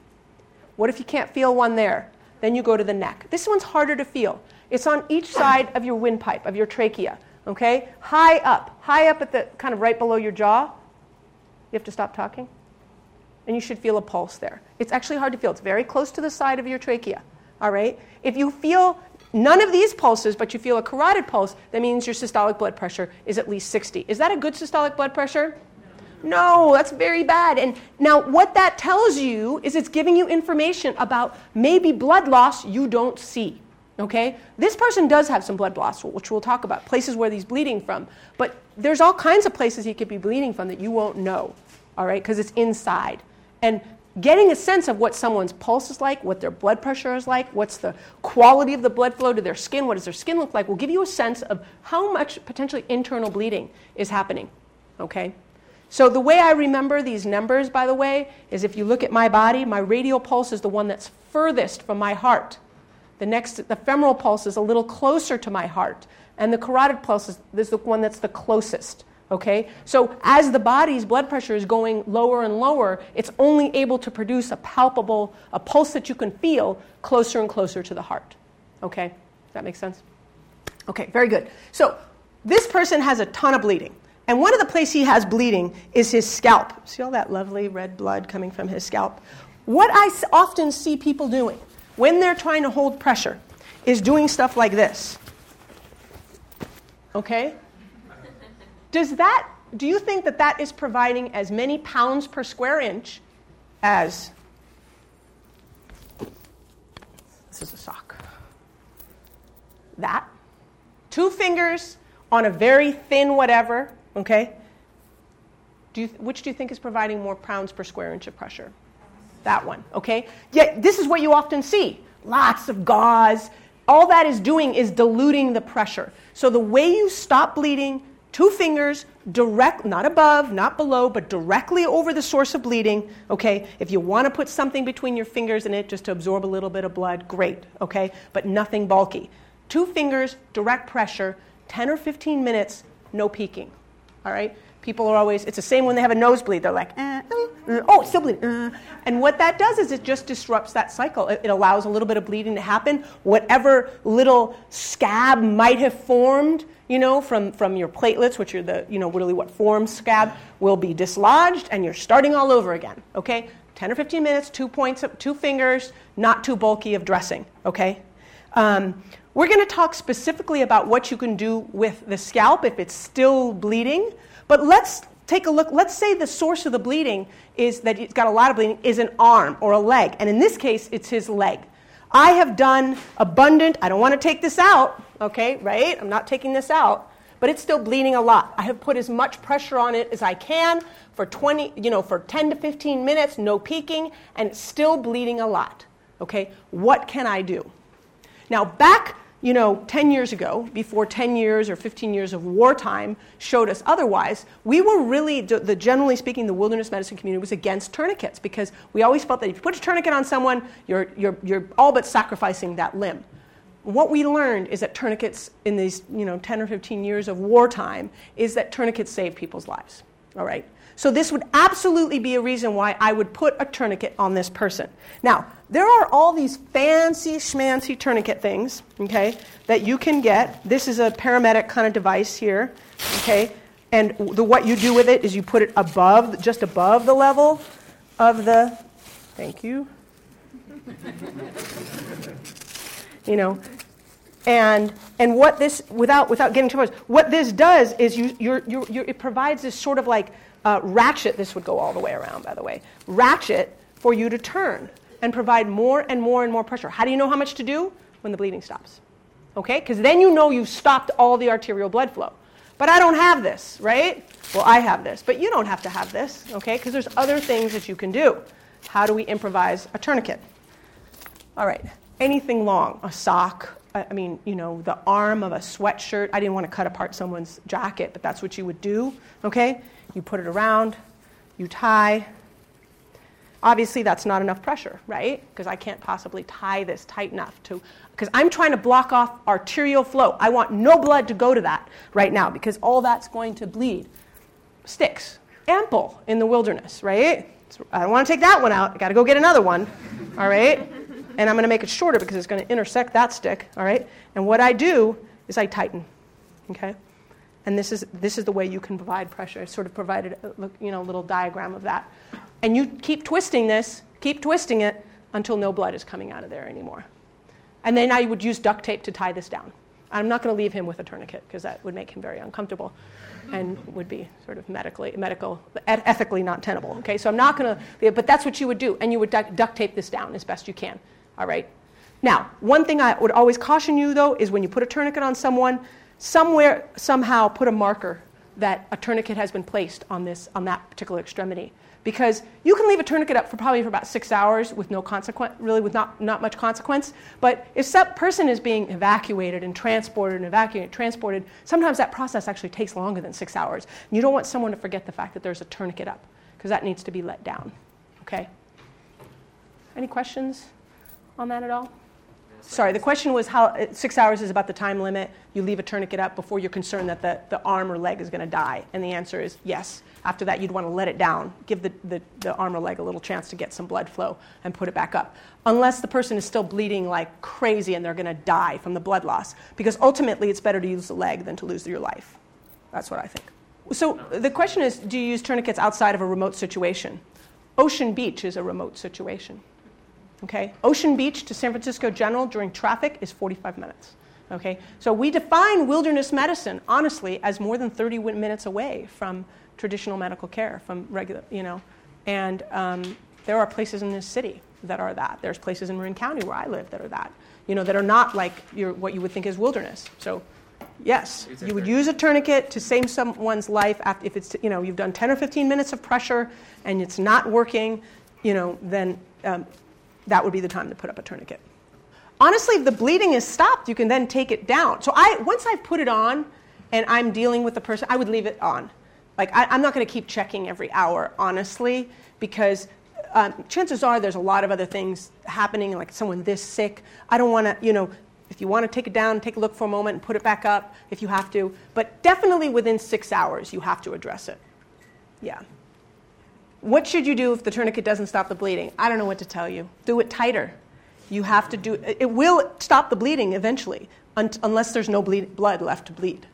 what if you can't feel one there? Then you go to the neck. This one's harder to feel. It's on each side of your windpipe, of your trachea, okay? High up, high up at the kind of right below your jaw. You have to stop talking. And you should feel a pulse there. It's actually hard to feel. It's very close to the side of your trachea, all right? If you feel none of these pulses, but you feel a carotid pulse, that means your systolic blood pressure is at least 60. Is that a good systolic blood pressure? No, that's very bad. And now, what that tells you is it's giving you information about maybe blood loss you don't see. Okay? This person does have some blood loss, which we'll talk about, places where he's bleeding from. But there's all kinds of places he could be bleeding from that you won't know, all right, because it's inside. And getting a sense of what someone's pulse is like, what their blood pressure is like, what's the quality of the blood flow to their skin, what does their skin look like, will give you a sense of how much potentially internal bleeding is happening, okay? So the way I remember these numbers, by the way, is if you look at my body, my radial pulse is the one that's furthest from my heart. The next, the femoral pulse is a little closer to my heart, and the carotid pulse is, is the one that's the closest. Okay? So as the body's blood pressure is going lower and lower, it's only able to produce a palpable, a pulse that you can feel closer and closer to the heart. Okay? Does that make sense? Okay, very good. So this person has a ton of bleeding. And one of the places he has bleeding is his scalp. See all that lovely red blood coming from his scalp? What I often see people doing when they're trying to hold pressure is doing stuff like this. Okay? Does that, do you think that that is providing as many pounds per square inch as, this is a sock, that? Two fingers on a very thin whatever, Okay? Do you, which do you think is providing more pounds per square inch of pressure? That one, okay? Yet this is what you often see lots of gauze. All that is doing is diluting the pressure. So the way you stop bleeding, two fingers, direct, not above, not below, but directly over the source of bleeding, okay? If you want to put something between your fingers and it just to absorb a little bit of blood, great, okay? But nothing bulky. Two fingers, direct pressure, 10 or 15 minutes, no peeking, all right? People are always, it's the same when they have a nosebleed. They're like, uh, uh, oh, still bleeding. Uh. And what that does is it just disrupts that cycle. It, it, allows a little bit of bleeding to happen. Whatever little scab might have formed, you know, from, from your platelets, which are the, you know, really what forms scab, will be dislodged and you're starting all over again, okay? 10 or 15 minutes, two points, two fingers, not too bulky of dressing, okay? Um, we're going to talk specifically about what you can do with the scalp if it's still bleeding, but let's take a look. Let's say the source of the bleeding is that it's got a lot of bleeding is an arm or a leg, and in this case, it's his leg. I have done abundant, I don't want to take this out, okay, right? I'm not taking this out, but it's still bleeding a lot. I have put as much pressure on it as I can for 20, you know, for 10 to 15 minutes, no peeking, and it's still bleeding a lot. Okay? What can I do? Now, back you know, 10 years ago, before 10 years or 15 years of wartime showed us otherwise, we were really, the, generally speaking, the wilderness medicine community was against tourniquets because we always felt that if you put a tourniquet on someone, you're, you're, you're all but sacrificing that limb. What we learned is that tourniquets in these, you know, 10 or 15 years of wartime is that tourniquets save people's lives. All right? So this would absolutely be a reason why I would put a tourniquet on this person. Now, there are all these fancy schmancy tourniquet things, okay, that you can get. This is a paramedic kind of device here, okay? And the, what you do with it is you put it above, just above the level of the, thank you. you know, and, and what this, without, without getting too much, what this does is you, you're, you're, you're, it provides this sort of like uh, ratchet, this would go all the way around, by the way, ratchet for you to turn and provide more and more and more pressure. How do you know how much to do? When the bleeding stops. Okay? Because then you know you've stopped all the arterial blood flow. But I don't have this, right? Well, I have this. But you don't have to have this, okay? Because there's other things that you can do. How do we improvise a tourniquet? All right. Anything long, a sock, I mean, you know, the arm of a sweatshirt. I didn't want to cut apart someone's jacket, but that's what you would do, okay? You put it around, you tie. Obviously, that's not enough pressure, right? Because I can't possibly tie this tight enough to, because I'm trying to block off arterial flow. I want no blood to go to that right now because all that's going to bleed. Sticks, ample in the wilderness, right? I don't want to take that one out. I got to go get another one, all right? And I'm going to make it shorter because it's going to intersect that stick, all right? And what I do is I tighten, okay? And this is, this is the way you can provide pressure. I sort of provided uh, a you know, little diagram of that. And you keep twisting this, keep twisting it until no blood is coming out of there anymore. And then I would use duct tape to tie this down. I'm not going to leave him with a tourniquet because that would make him very uncomfortable and would be sort of medically, medical, ethically not tenable. Okay, so I'm not going to, but that's what you would do. And you would duct tape this down as best you can. All right? Now, one thing I would always caution you though is when you put a tourniquet on someone, somewhere, somehow put a marker that a tourniquet has been placed on, this, on that particular extremity. Because you can leave a tourniquet up for probably for about six hours with no consequence, really with not, not much consequence. But if that person is being evacuated and transported and evacuated, transported, sometimes that process actually takes longer than six hours. You don't want someone to forget the fact that there's a tourniquet up, because that needs to be let down. Okay? Any questions on that at all? Sorry, the question was how six hours is about the time limit. You leave a tourniquet up before you're concerned that the, the arm or leg is going to die. And the answer is yes. After that, you'd want to let it down, give the, the, the arm or leg a little chance to get some blood flow, and put it back up. Unless the person is still bleeding like crazy and they're going to die from the blood loss. Because ultimately, it's better to use the leg than to lose your life. That's what I think. So the question is do you use tourniquets outside of a remote situation? Ocean Beach is a remote situation. Okay? Ocean Beach to San Francisco General during traffic is 45 minutes. Okay? So we define wilderness medicine, honestly, as more than 30 minutes away from traditional medical care, from regular, you know. And um, there are places in this city that are that. There's places in Marin County where I live that are that, you know, that are not like your, what you would think is wilderness. So, yes, you would use a tourniquet to save someone's life after, if it's, you know, you've done 10 or 15 minutes of pressure and it's not working, you know, then um, that would be the time to put up a tourniquet. Honestly, if the bleeding is stopped, you can then take it down. So I, once I've put it on and I'm dealing with the person, I would leave it on. Like I, am not going to keep checking every hour, honestly, because um, chances are there's a lot of other things happening, like someone this sick. I don't want to, you know, if you want to take it down, take a look for a moment and put it back up if you have to. But definitely within six hours, you have to address it. Yeah. What should you do if the tourniquet doesn't stop the bleeding? I don't know what to tell you. Do it tighter. You have to do it will stop the bleeding eventually un- unless there's no bleed, blood left to bleed.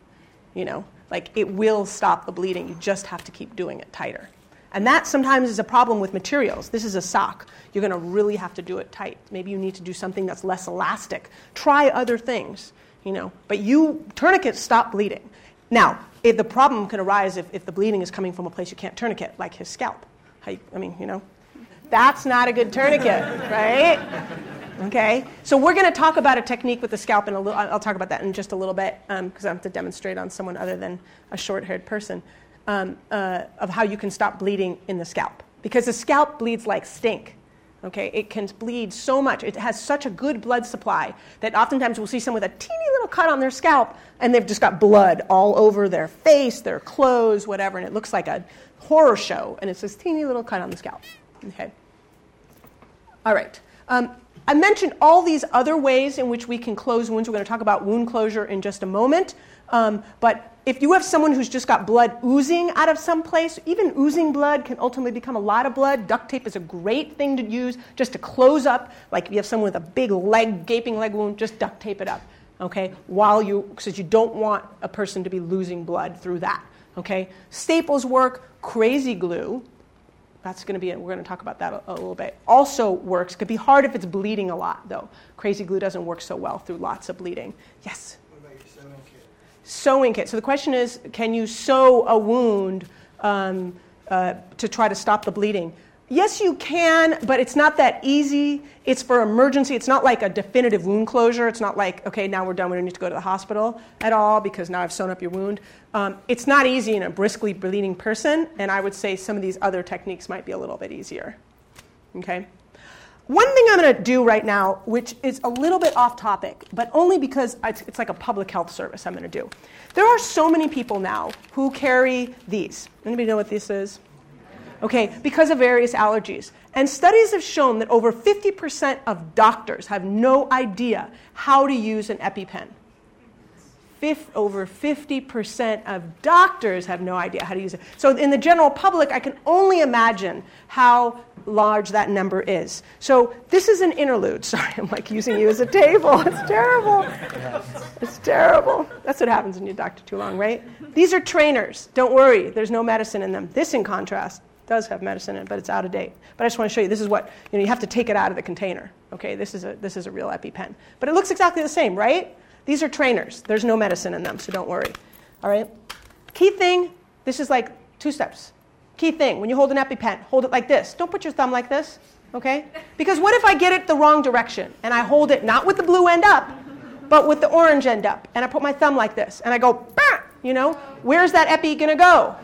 You know, like it will stop the bleeding. You just have to keep doing it tighter. And that sometimes is a problem with materials. This is a sock. You're going to really have to do it tight. Maybe you need to do something that's less elastic. Try other things, you know. But you tourniquets stop bleeding. Now, if the problem can arise if, if the bleeding is coming from a place you can't tourniquet, like his scalp. I mean, you know, that's not a good tourniquet, right? Okay, so we're going to talk about a technique with the scalp, and I'll I'll talk about that in just a little bit because I have to demonstrate on someone other than a short-haired person um, uh, of how you can stop bleeding in the scalp because the scalp bleeds like stink. Okay, it can bleed so much. It has such a good blood supply that oftentimes we'll see someone with a teeny little cut on their scalp, and they've just got blood all over their face, their clothes, whatever, and it looks like a horror show, and it's this teeny little cut on the scalp. Okay. All right. Um, I mentioned all these other ways in which we can close wounds. We're going to talk about wound closure in just a moment. Um, but if you have someone who's just got blood oozing out of some place, even oozing blood can ultimately become a lot of blood. Duct tape is a great thing to use just to close up. Like if you have someone with a big leg, gaping leg wound, just duct tape it up. Okay, while you, because you don't want a person to be losing blood through that. Okay, staples work. Crazy glue, that's going to be, we're going to talk about that a, a little bit. Also works. Could be hard if it's bleeding a lot, though. Crazy glue doesn't work so well through lots of bleeding. Yes? What about your sewing kit? Sewing kit. So the question is can you sew a wound um, uh, to try to stop the bleeding? Yes, you can, but it's not that easy. It's for emergency. It's not like a definitive wound closure. It's not like, okay, now we're done. We don't need to go to the hospital at all because now I've sewn up your wound. Um, it's not easy in a briskly bleeding person, and I would say some of these other techniques might be a little bit easier. Okay? One thing I'm going to do right now, which is a little bit off topic, but only because it's, like a public health service I'm going to do. There are so many people now who carry these. Anybody know what this is? Okay, because of various allergies. And studies have shown that over 50% of doctors have no idea how to use an EpiPen. Over 50% of doctors have no idea how to use it. So, in the general public, I can only imagine how large that number is. So, this is an interlude. Sorry, I'm like using you as a table. It's terrible. It's terrible. That's what happens when you doctor too long, right? These are trainers. Don't worry, there's no medicine in them. This, in contrast, does have medicine in it, but it's out of date. But I just want to show you this is what, you know, you have to take it out of the container. Okay, this is a, this is a real EpiPen. But it looks exactly the same, right? These are trainers. There's no medicine in them, so don't worry. All right? Key thing this is like two steps. Key thing when you hold an EpiPen, hold it like this. Don't put your thumb like this, okay? Because what if I get it the wrong direction and I hold it not with the blue end up, but with the orange end up, and I put my thumb like this and I go, bah! you know, where's that Epi gonna go?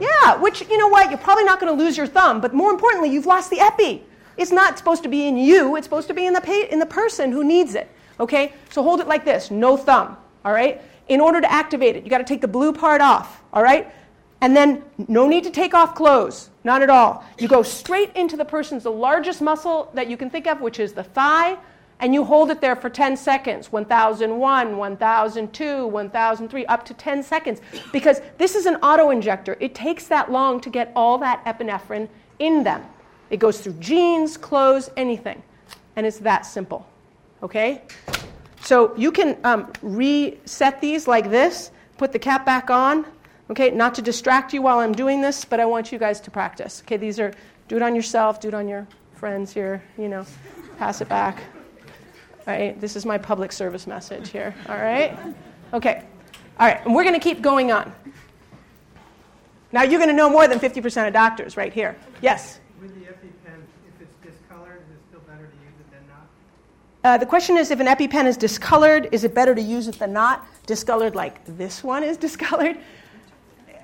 Yeah, which, you know what, you're probably not to lose your thumb, but more importantly, you've lost the epi. It's not supposed to be in you, it's supposed to be in the, pa- in the person who needs it. Okay? So hold it like this no thumb. All right? In order to activate it, you got to take the blue part off. All right? And then no need to take off clothes. Not at all. You go straight into the person's, the largest muscle that you can think of, which is the thigh, and you hold it there for 10 seconds 1001, 1002, 1003, up to 10 seconds. Because this is an auto injector. It takes that long to get all that epinephrine in them. It goes through jeans, clothes, anything. And it's that simple. Okay? So you can um, reset these like this, put the cap back on. Okay, not to distract you while I'm doing this, but I want you guys to practice. Okay, these are, do it on yourself, do it on your friends here, you know, pass it back. All right, this is my public service message here. All right? Okay. All right, and we're going to keep going on. Now you're going to know more than 50% of doctors right here. Yes? With the EpiPen, if it's discolored, is it still better to use it than not? Uh, the question is if an EpiPen is discolored, is it better to use it than not? Discolored like this one is discolored?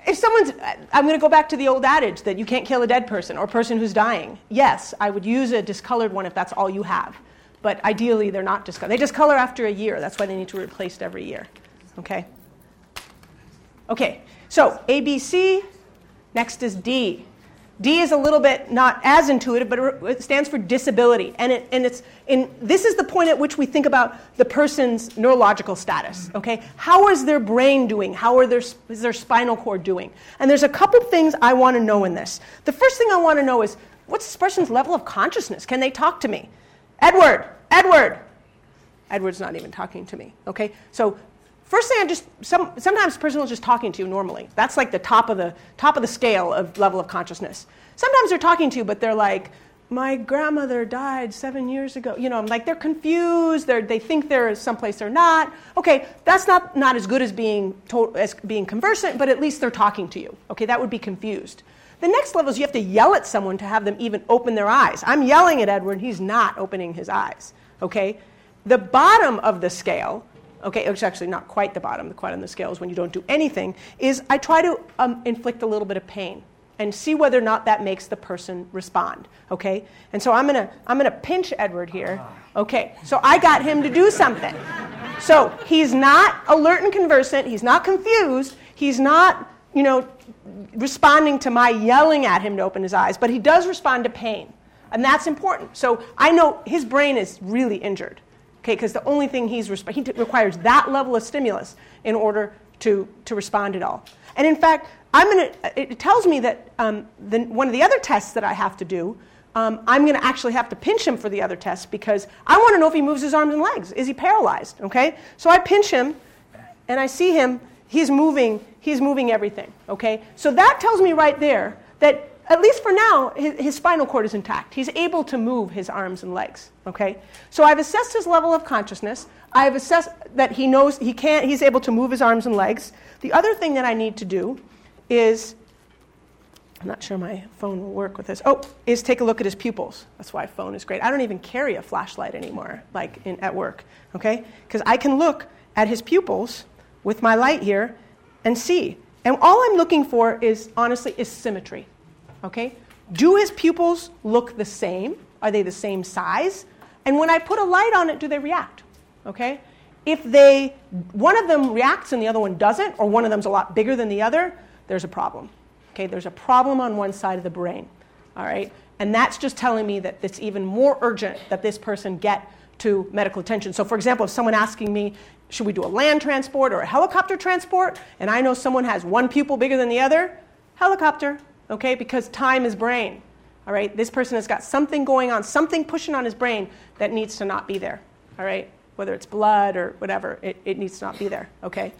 If someone's, I'm going to go back to the old adage that you can't kill a dead person or a person who's dying. Yes, I would use a discolored one if that's all you have. But ideally, they're not discolored. They discolor after a year. That's why they need to be replaced every year. Okay? Okay, so ABC, next is D. D is a little bit not as intuitive, but it stands for disability. And, it, and it's in, this is the point at which we think about the person's neurological status. Okay? How is their brain doing? How are their, is their spinal cord doing? And there's a couple things I want to know in this. The first thing I want to know is what's this person's level of consciousness? Can they talk to me? Edward, Edward. Edward's not even talking to me. Okay? So First thing, I just some, sometimes the person is just talking to you normally. That's like the top of the top of the scale of level of consciousness. Sometimes they're talking to you, but they're like, "My grandmother died seven years ago." You know, I'm like they're confused. They're, they think they're someplace they're not. Okay, that's not not as good as being to, as being conversant, but at least they're talking to you. Okay, that would be confused. The next level is you have to yell at someone to have them even open their eyes. I'm yelling at Edward, he's not opening his eyes. Okay? The bottom of the scale, okay, it's actually not quite the bottom, the quite on the scale is when you don't do anything, is I try to um, inflict a little bit of pain and see whether or not that makes the person respond. Okay? And so I'm gonna I'm gonna pinch Edward here. Okay, so I got him to do something. So he's not alert and conversant, he's not confused, he's not, you know, responding to my yelling at him to open his eyes, but he does respond to pain. And that's important. So I know his brain is really injured, okay, because the only thing he's resp- he t- requires that level of stimulus in order to, to respond at all. And in fact, I'm gonna, it tells me that um, the, one of the other tests that I have to do, um, I'm going to actually have to pinch him for the other test because I want to know if he moves his arms and legs. Is he paralyzed? Okay? So I pinch him and I see him, he's moving he's moving everything. Okay? So that tells me right there that at least for now, his, his, spinal cord is intact. He's able to move his arms and legs. Okay? So I've assessed his level of consciousness. I've assessed that he knows he can't, he's able to move his arms and legs. The other thing that I need to do is I'm not sure my phone will work with this. Oh, is take a look at his pupils. That's why phone is great. I don't even carry a flashlight anymore, like in, at work, okay? Because I can look at his pupils with my light here and see. And all I'm looking for is, honestly, is symmetry. Okay? Do his pupils look the same? Are they the same size? And when I put a light on it, do they react? Okay? If they, one of them reacts and the other one doesn't, or one of them's a lot bigger than the other, there's a problem. Okay? There's a problem on one side of the brain. All right? And that's just telling me that it's even more urgent that this person get to medical attention. So, for example, if someone asking me, should we do a land transport or a helicopter transport? And I know someone has one pupil bigger than the other, helicopter, okay? Because time is brain. All right? This person has got something going on, something pushing on his brain that needs to not be there. All right? Whether it's blood or whatever, it, it needs to not be there. Okay?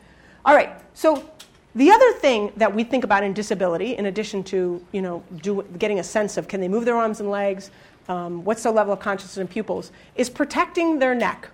All right. So the other thing that we think about in disability, in addition to you know do, getting a sense of can they move their arms and legs, um, what's the level of consciousness in pupils, is protecting their neck.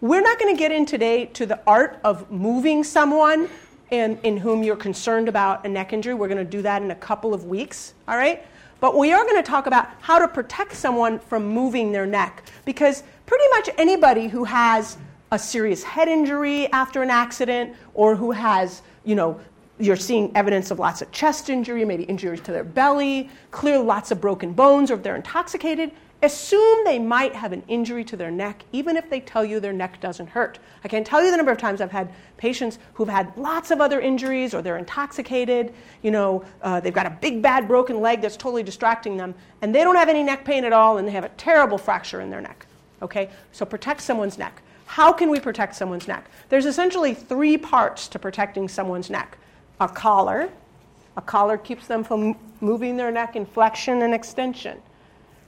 We're not going to get in today to the art of moving someone in, in whom you're concerned about a neck injury. We're going to do that in a couple of weeks, all right? But we are going to talk about how to protect someone from moving their neck because pretty much anybody who has a serious head injury after an accident or who has, you know, you're seeing evidence of lots of chest injury, maybe injuries to their belly, clearly lots of broken bones, or if they're intoxicated, assume they might have an injury to their neck, even if they tell you their neck doesn't hurt. I can't tell you the number of times I've had patients who've had lots of other injuries or they're intoxicated, you know, uh, they've got a big bad broken leg that's totally distracting them, and they don't have any neck pain at all, and they have a terrible fracture in their neck. Okay? So protect someone's neck. How can we protect someone's neck? There's essentially three parts to protecting someone's neck a collar. A collar keeps them from moving their neck in flexion and extension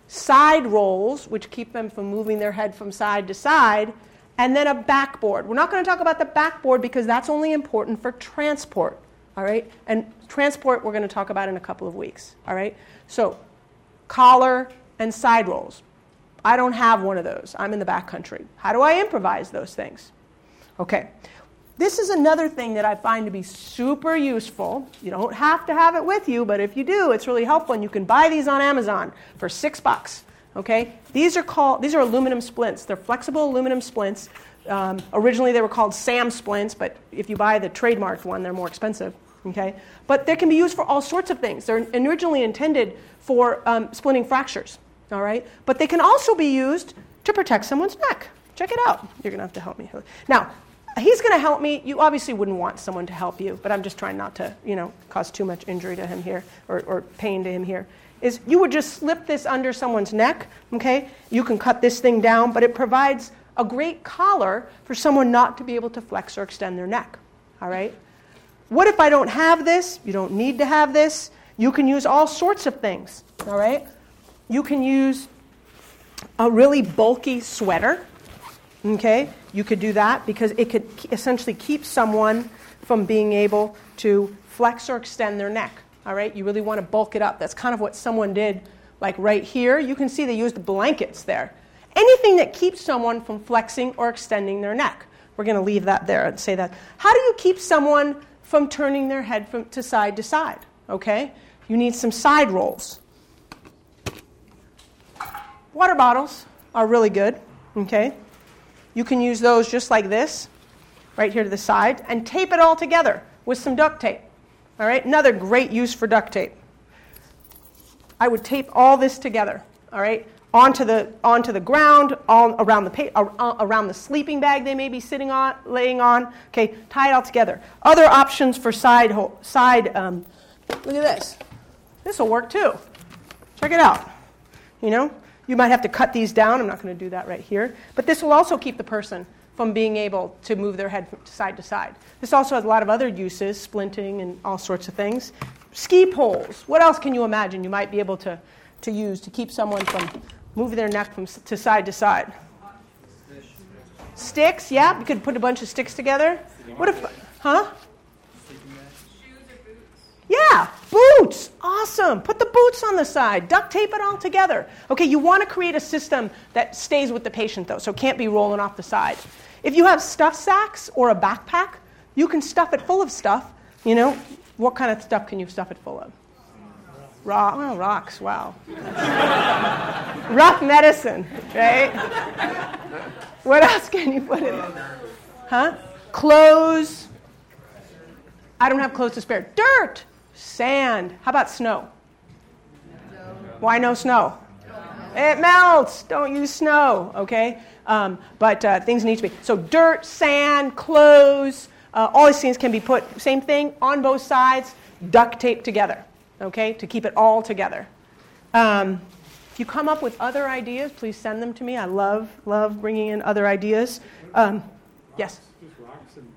side rolls, which keep them from moving their head from side to side, and then a backboard. We're not going to talk about the backboard because that's only important for transport, all right? And transport we're going to talk about in a couple of weeks, all right? So, collar and side rolls. I don't have one of those. I'm in the back country. How do I improvise those things? Okay. This is another thing that I find to be super useful. You don't have to have it with you, but if you do, it's really helpful. And you can buy these on Amazon for six bucks. Okay, these are called these are aluminum splints. They're flexible aluminum splints. Um, originally, they were called SAM splints, but if you buy the trademarked one, they're more expensive. Okay, but they can be used for all sorts of things. They're originally intended for um, splitting fractures. All right, but they can also be used to protect someone's neck. Check it out. You're gonna have to help me. Now, he's going to help me. You obviously wouldn't want someone to help you, but I'm just trying not to, you know, cause too much injury to him here or, or pain to him here. Is you would just slip this under someone's neck, okay? You can cut this thing down, but it provides a great collar for someone not to be able to flex or extend their neck, all right? What if I don't have this? You don't need to have this. You can use all sorts of things, all right? You can use a really bulky sweater Okay? You could do that because it could essentially keep someone from being able to flex or extend their neck. All right? You really want to bulk it up. That's kind of what someone did, like right here. You can see they used blankets there. Anything that keeps someone from flexing or extending their neck. We're going to leave that there and say that. How do you keep someone from turning their head from, to side to side? Okay? You need some side rolls. Water bottles are really good. Okay? You can use those just like this, right here to the side, and tape it all together with some duct tape. All right? Another great use for duct tape. I would tape all this together, all right, onto the onto the ground, all around the pa- around the sleeping bag they may be sitting on, laying on. Okay, tie it all together. Other options for side ho- side. Um, look at this. This will work too. Check it out. You know, you might have to cut these down. I'm not going to do that right here, but this will also keep the person from being able to move their head side to side. This also has a lot of other uses, splinting and all sorts of things. Ski poles. What else can you imagine you might be able to, to use to keep someone from moving their neck from to side to side? Sticks, yeah. You could put a bunch of sticks together. What if, huh? Yeah, boots. Awesome. Put the boots on the side. Duct tape it all together. Okay, you want to create a system that stays with the patient though, so it can't be rolling off the side. If you have stuff sacks or a backpack, you can stuff it full of stuff. You know, what kind of stuff can you stuff it full of? Rock, oh, rocks, wow. Rough medicine, right? What else can you put in there? Huh? Clothes. I don't have clothes to spare. Dirt, sand. How about snow? Why no snow? It melts. Don't use snow, okay? Um, but uh, things need to be. So, dirt, sand, clothes, uh, all these things can be put, same thing, on both sides, duct tape together, okay, to keep it all together. Um, if you come up with other ideas, please send them to me. I love, love bringing in other ideas. Um, yes? Just rocks and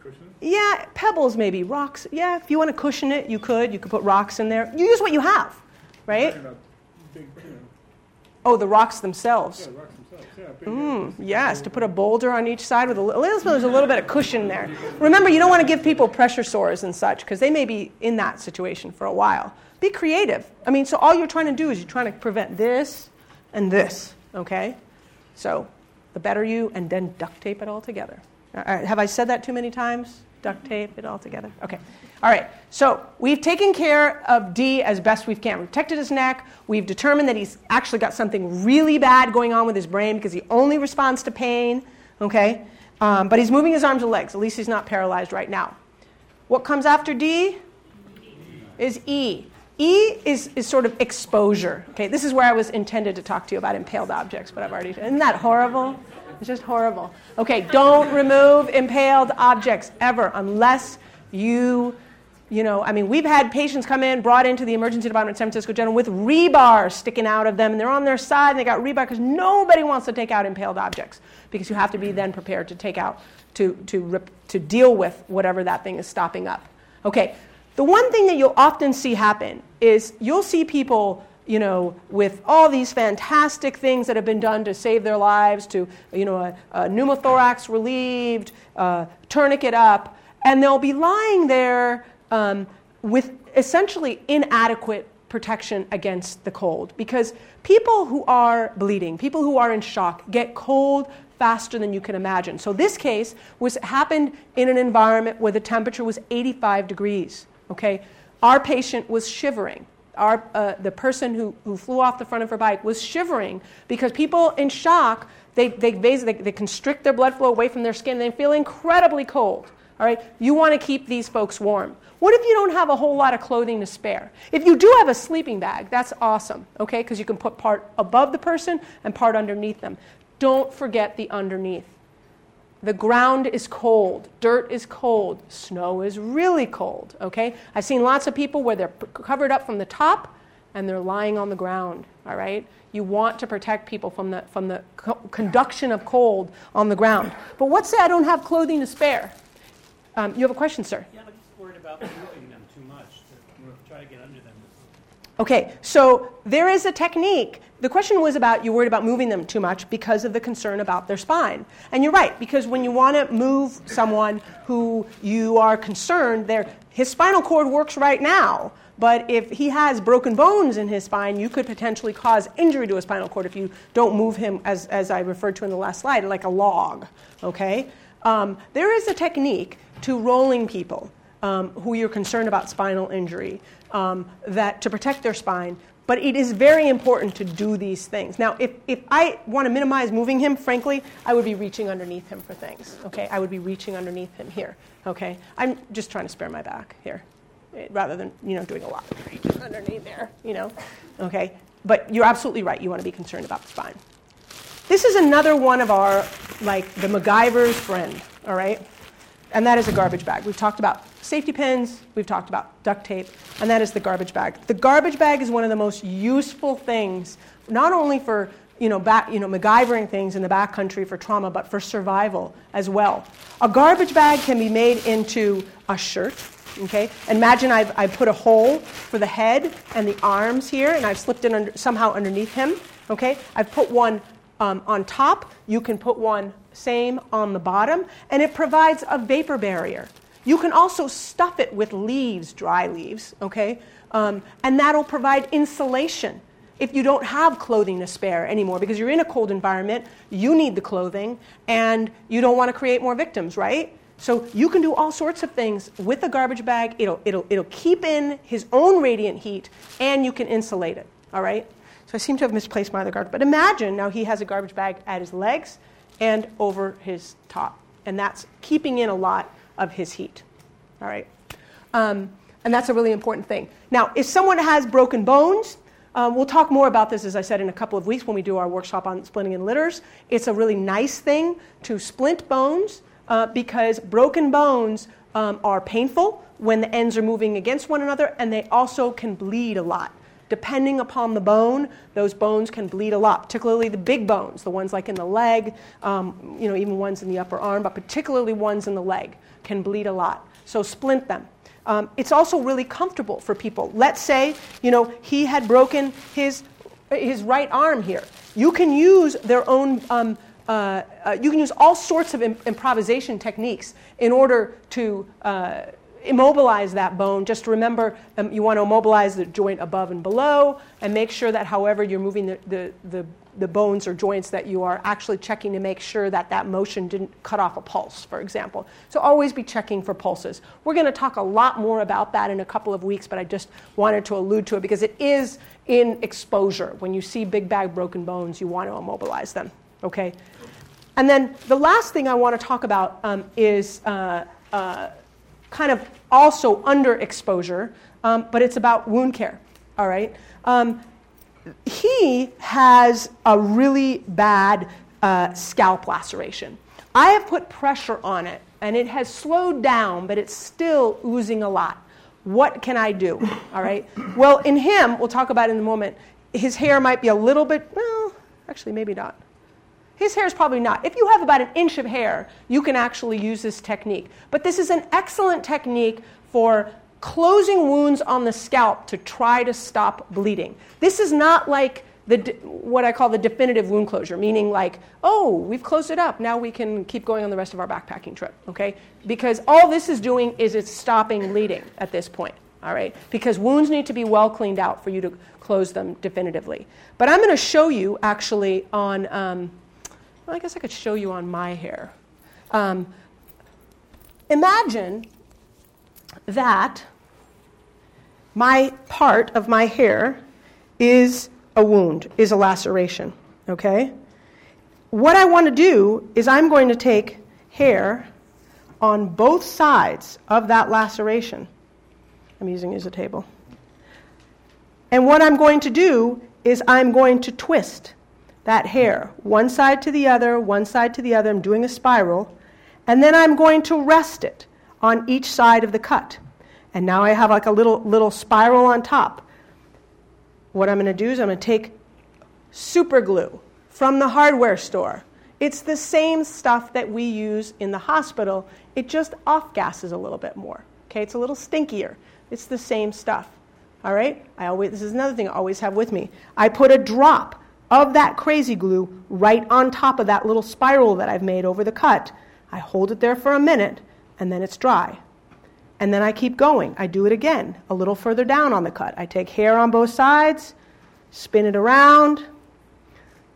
cushions? Yeah, pebbles maybe, rocks. Yeah, if you want to cushion it, you could. You could put rocks in there. You use what you have, right? Big, you know, Oh, the rocks themselves. yeah, rocks themselves, yeah. Big, Mm, yes, to put a boulder on each side with a little, there's a little bit of cushion there. Remember, you don't want to give people pressure sores and such because they may be in that situation for a while. Be creative. I mean, so all you're trying to do is you're trying to prevent this and this, okay? So the better you, and then duct tape it all together. All right, have I said that too many times? Duct tape it all together? Okay. All right, so we've taken care of D as best we can. We've protected his neck. We've determined that he's actually got something really bad going on with his brain because he only responds to pain, okay? Um, but he's moving his arms and legs. At least he's not paralyzed right now. What comes after D? Is E. E is, is sort of exposure. Okay, this is where I was intended to talk to you about impaled objects, but I've already. Isn't that horrible? It's just horrible. Okay, don't remove impaled objects ever unless you, you know, I mean, we've had patients come in, brought into the emergency department at San Francisco General with rebar sticking out of them, and they're on their side, and they got rebar because nobody wants to take out impaled objects because you have to be then prepared to take out, to, to, rip, to deal with whatever that thing is stopping up. Okay, the one thing that you'll often see happen is you'll see people, you know, with all these fantastic things that have been done to save their lives, to, you know, a, a pneumothorax relieved, uh, tourniquet up, and they'll be lying there um, with essentially inadequate protection against the cold because people who are bleeding, people who are in shock, get cold faster than you can imagine. So this case was happened in an environment where the temperature was 85 degrees. Okay, our patient was shivering. Our, uh, the person who, who flew off the front of her bike was shivering because people in shock they, they, they, they constrict their blood flow away from their skin. They feel incredibly cold. All right, you want to keep these folks warm. What if you don't have a whole lot of clothing to spare? If you do have a sleeping bag, that's awesome, okay, because you can put part above the person and part underneath them. Don't forget the underneath. The ground is cold, dirt is cold, snow is really cold, okay? I've seen lots of people where they're covered up from the top and they're lying on the ground, all right? You want to protect people from the, from the co- conduction of cold on the ground. But let's say I don't have clothing to spare. Um, you have a question, sir? Yeah, I'm just worried about moving them too much to try to get under them. Okay, so there is a technique the question was about you're worried about moving them too much because of the concern about their spine. And you're right, because when you want to move someone who you are concerned, their, his spinal cord works right now. But if he has broken bones in his spine, you could potentially cause injury to his spinal cord if you don't move him, as, as I referred to in the last slide, like a log. Okay? Um, there is a technique to rolling people um, who you're concerned about spinal injury um, that to protect their spine. But it is very important to do these things. Now, if, if I want to minimize moving him, frankly, I would be reaching underneath him for things. Okay, I would be reaching underneath him here. Okay, I'm just trying to spare my back here, eh, rather than you know doing a lot of reaching underneath there. You know, okay. But you're absolutely right. You want to be concerned about the spine. This is another one of our like the MacGyver's friend. All right, and that is a garbage bag. We've talked about safety pins, we've talked about duct tape, and that is the garbage bag. The garbage bag is one of the most useful things, not only for you know, back, you know, MacGyvering things in the backcountry for trauma, but for survival as well. A garbage bag can be made into a shirt. Okay, imagine I've, I've put a hole for the head and the arms here, and I've slipped it under, somehow underneath him. Okay, I've put one um, on top. You can put one same on the bottom, and it provides a vapor barrier. You can also stuff it with leaves, dry leaves, okay? Um, and that'll provide insulation. If you don't have clothing to spare anymore because you're in a cold environment, you need the clothing and you don't want to create more victims, right? So you can do all sorts of things with a garbage bag. It'll, it'll, it'll keep in his own radiant heat and you can insulate it, all right? So I seem to have misplaced my other garbage. But imagine now he has a garbage bag at his legs and over his top. And that's keeping in a lot of his heat. All right? Um, and that's a really important thing. Now, if someone has broken bones, um, we'll talk more about this, as I said, in a couple of weeks when we do our workshop on splinting in litters. It's a really nice thing to splint bones uh, because broken bones um, are painful when the ends are moving against one another, and they also can bleed a lot. Depending upon the bone, those bones can bleed a lot, particularly the big bones, the ones like in the leg, um, you know, even ones in the upper arm, but particularly ones in the leg can bleed a lot. So splint them. Um, it's also really comfortable for people. Let's say, you know, he had broken his, his right arm here. You can use their own, um, uh, uh, you can use all sorts of Im- improvisation techniques in order to uh, immobilize that bone. Just remember, um, you want to immobilize the joint above and below, and make sure that however you're moving the, the, the the bones or joints that you are actually checking to make sure that that motion didn't cut off a pulse, for example. So always be checking for pulses. We're going to talk a lot more about that in a couple of weeks, but I just wanted to allude to it because it is in exposure. When you see big bag broken bones, you want to immobilize them. Okay? And then the last thing I want to talk about um, is uh, uh, kind of also under exposure, um, but it's about wound care. All right? Um, he has a really bad uh, scalp laceration. I have put pressure on it and it has slowed down, but it's still oozing a lot. What can I do? All right. Well, in him, we'll talk about in a moment, his hair might be a little bit, well, actually, maybe not. His hair is probably not. If you have about an inch of hair, you can actually use this technique. But this is an excellent technique for closing wounds on the scalp to try to stop bleeding. This is not like the, what I call the definitive wound closure, meaning like, oh, we've closed it up. Now we can keep going on the rest of our backpacking trip, okay? Because all this is doing is it's stopping bleeding at this point, all right? Because wounds need to be well cleaned out for you to close them definitively. But I'm going to show you actually on, um, I guess I could show you on my hair. Um, imagine that my part of my hair is a wound, is a laceration, okay? What I want to do is I'm going to take hair on both sides of that laceration. I'm using it as a table. And what I'm going to do is I'm going to twist that hair one side to the other, one side to the other. I'm doing a spiral. And then I'm going to rest it on each side of the cut. And now I have like a little, little spiral on top. What I'm going to do is I'm going to take super glue from the hardware store. It's the same stuff that we use in the hospital. It just off gases a little bit more. Okay, it's a little stinkier. It's the same stuff. All right? I always this is another thing I always have with me. I put a drop of that crazy glue right on top of that little spiral that I've made over the cut. I hold it there for a minute, and then it's dry. And then I keep going. I do it again, a little further down on the cut. I take hair on both sides, spin it around,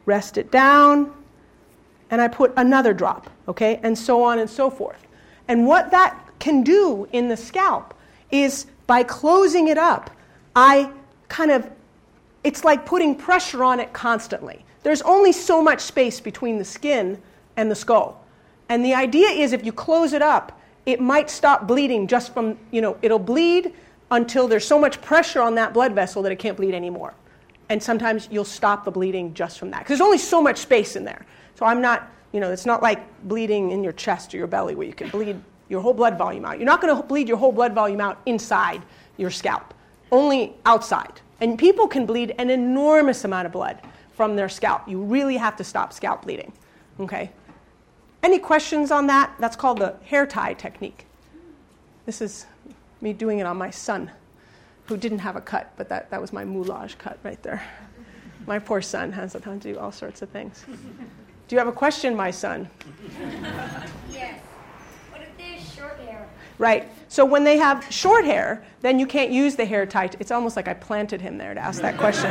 rest it down, and I put another drop, okay? And so on and so forth. And what that can do in the scalp is by closing it up, I kind of, it's like putting pressure on it constantly. There's only so much space between the skin and the skull. And the idea is if you close it up, it might stop bleeding just from, you know, it'll bleed until there's so much pressure on that blood vessel that it can't bleed anymore. And sometimes you'll stop the bleeding just from that. Because there's only so much space in there. So I'm not, you know, it's not like bleeding in your chest or your belly where you can bleed your whole blood volume out. You're not going to bleed your whole blood volume out inside your scalp, only outside. And people can bleed an enormous amount of blood from their scalp. You really have to stop scalp bleeding. Okay? Any questions on that? That's called the hair tie technique. This is me doing it on my son, who didn't have a cut, but that, that was my moulage cut right there. My poor son has the time to do all sorts of things. Do you have a question, my son? Yes. What if there's short hair? Right. So when they have short hair, then you can't use the hair tie. It's almost like I planted him there to ask that question.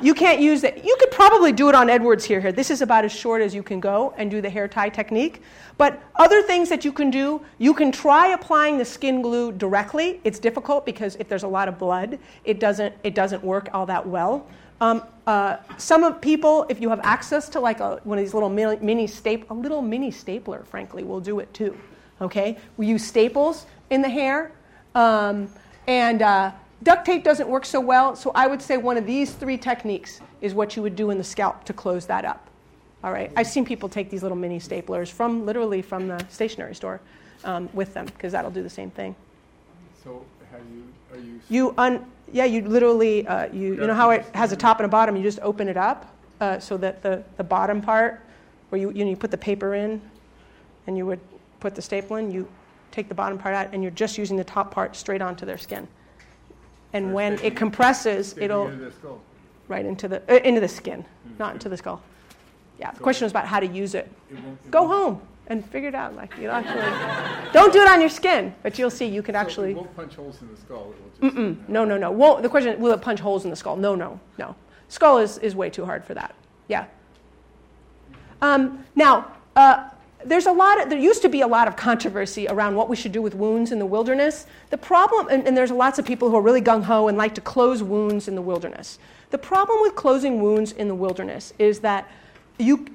you can't use it. You could probably do it on Edwards here. Here, this is about as short as you can go and do the hair tie technique. But other things that you can do, you can try applying the skin glue directly. It's difficult because if there's a lot of blood, it doesn't it doesn't work all that well. Um, uh, some of people, if you have access to like a, one of these little mini, mini staple, a little mini stapler, frankly, will do it too. Okay, we use staples in the hair, um, and uh, duct tape doesn't work so well. So I would say one of these three techniques is what you would do in the scalp to close that up. All right, I've seen people take these little mini staplers from literally from the stationery store um, with them because that'll do the same thing. So how you, are you? You un, yeah, you literally, uh, you, you know how it has a top and a bottom, you just open it up uh, so that the, the bottom part, where you, you, know, you put the paper in and you would put the staple in, you take the bottom part out and you're just using the top part straight onto their skin. And when it compresses, it'll into right into the, uh, into the skin, not into the skull. Yeah, the question was about how to use it. It it Go won't- home and figure it out. Like, you actually, don't do it on your skin, but you'll see you could so actually. It won't punch holes in the skull. It will just. No, no, no. Won't, the question will it punch holes in the skull? No, no, no. Skull is, is way too hard for that. Yeah. Um, now, uh, there's a lot of, there used to be a lot of controversy around what we should do with wounds in the wilderness. The problem, and, and there's lots of people who are really gung ho and like to close wounds in the wilderness. The problem with closing wounds in the wilderness is that you,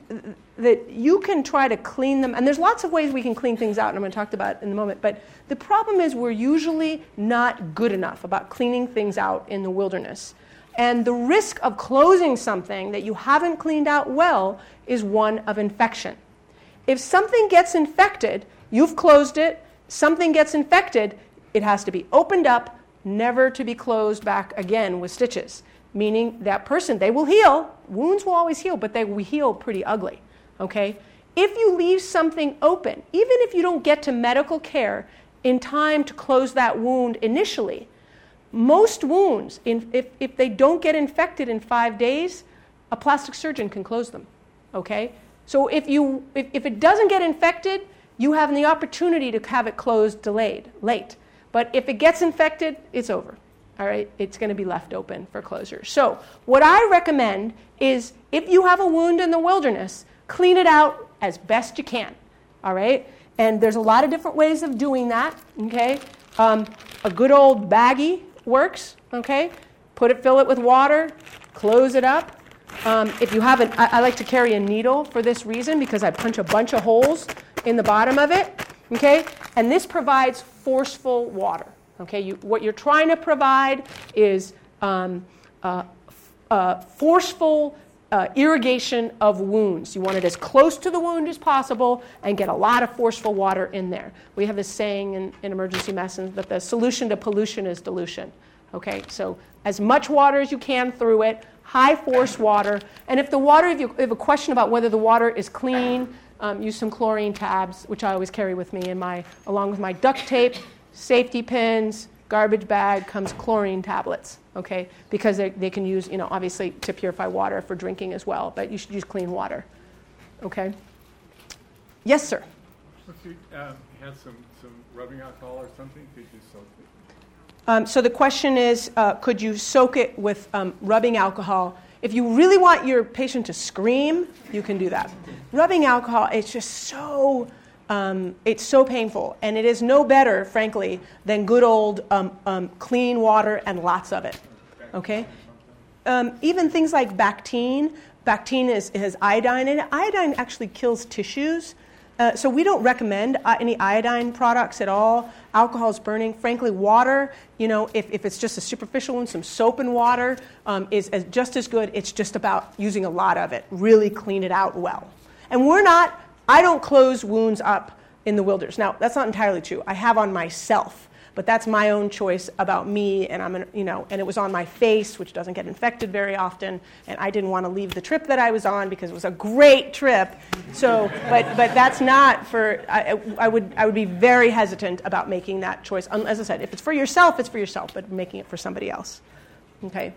that you can try to clean them, and there's lots of ways we can clean things out, and I'm going to talk about in a moment. But the problem is we're usually not good enough about cleaning things out in the wilderness. And the risk of closing something that you haven't cleaned out well is one of infection. If something gets infected, you've closed it, something gets infected, it has to be opened up, never to be closed back again with stitches. Meaning that person, they will heal. Wounds will always heal, but they will heal pretty ugly. Okay? If you leave something open, even if you don't get to medical care in time to close that wound initially, most wounds, if, if they don't get infected in five days, a plastic surgeon can close them. Okay? So if, you, if, if it doesn't get infected, you have the opportunity to have it closed delayed, late. But if it gets infected, it's over. All right? It's going to be left open for closure. So what I recommend is if you have a wound in the wilderness, clean it out as best you can. All right? And there's a lot of different ways of doing that. Okay? Um, a good old baggie works. Okay? Put it, fill it with water, close it up. Um, if you have an, I, I like to carry a needle for this reason because I punch a bunch of holes in the bottom of it. Okay? And this provides forceful water. Okay? You, what you're trying to provide is um, uh, uh, forceful uh, irrigation of wounds. You want it as close to the wound as possible and get a lot of forceful water in there. We have this saying in, in emergency medicine that the solution to pollution is dilution. Okay, so as much water as you can through it, high force water. And if the water, if you have a question about whether the water is clean, um, use some chlorine tabs, which I always carry with me in my, along with my duct tape, safety pins, garbage bag comes chlorine tablets, okay? Because they, they can use, you know, obviously to purify water for drinking as well, but you should use clean water, okay? Yes, sir. If you um, had some, some rubbing alcohol or something, could you soak? Um, so the question is uh, could you soak it with um, rubbing alcohol? If you really want your patient to scream, you can do that. Rubbing alcohol, it's just so. Um, it's so painful, and it is no better, frankly, than good old um, um, clean water and lots of it. Okay? Um, even things like Bactine, Bactine is, has iodine in it. Iodine actually kills tissues. Uh, so we don't recommend uh, any iodine products at all. Alcohol is burning. Frankly, water, you know, if, if it's just a superficial one, some soap and water um, is as, just as good. It's just about using a lot of it. Really clean it out well. And we're not, I don't close wounds up in the wilderness. Now, that's not entirely true. I have on myself but that's my own choice about me and i'm an, you know and it was on my face which doesn't get infected very often and i didn't want to leave the trip that i was on because it was a great trip. So but but that's not for I, I would i would be very hesitant about making that choice. As i said if it's for yourself it's for yourself but making it for somebody else. Okay.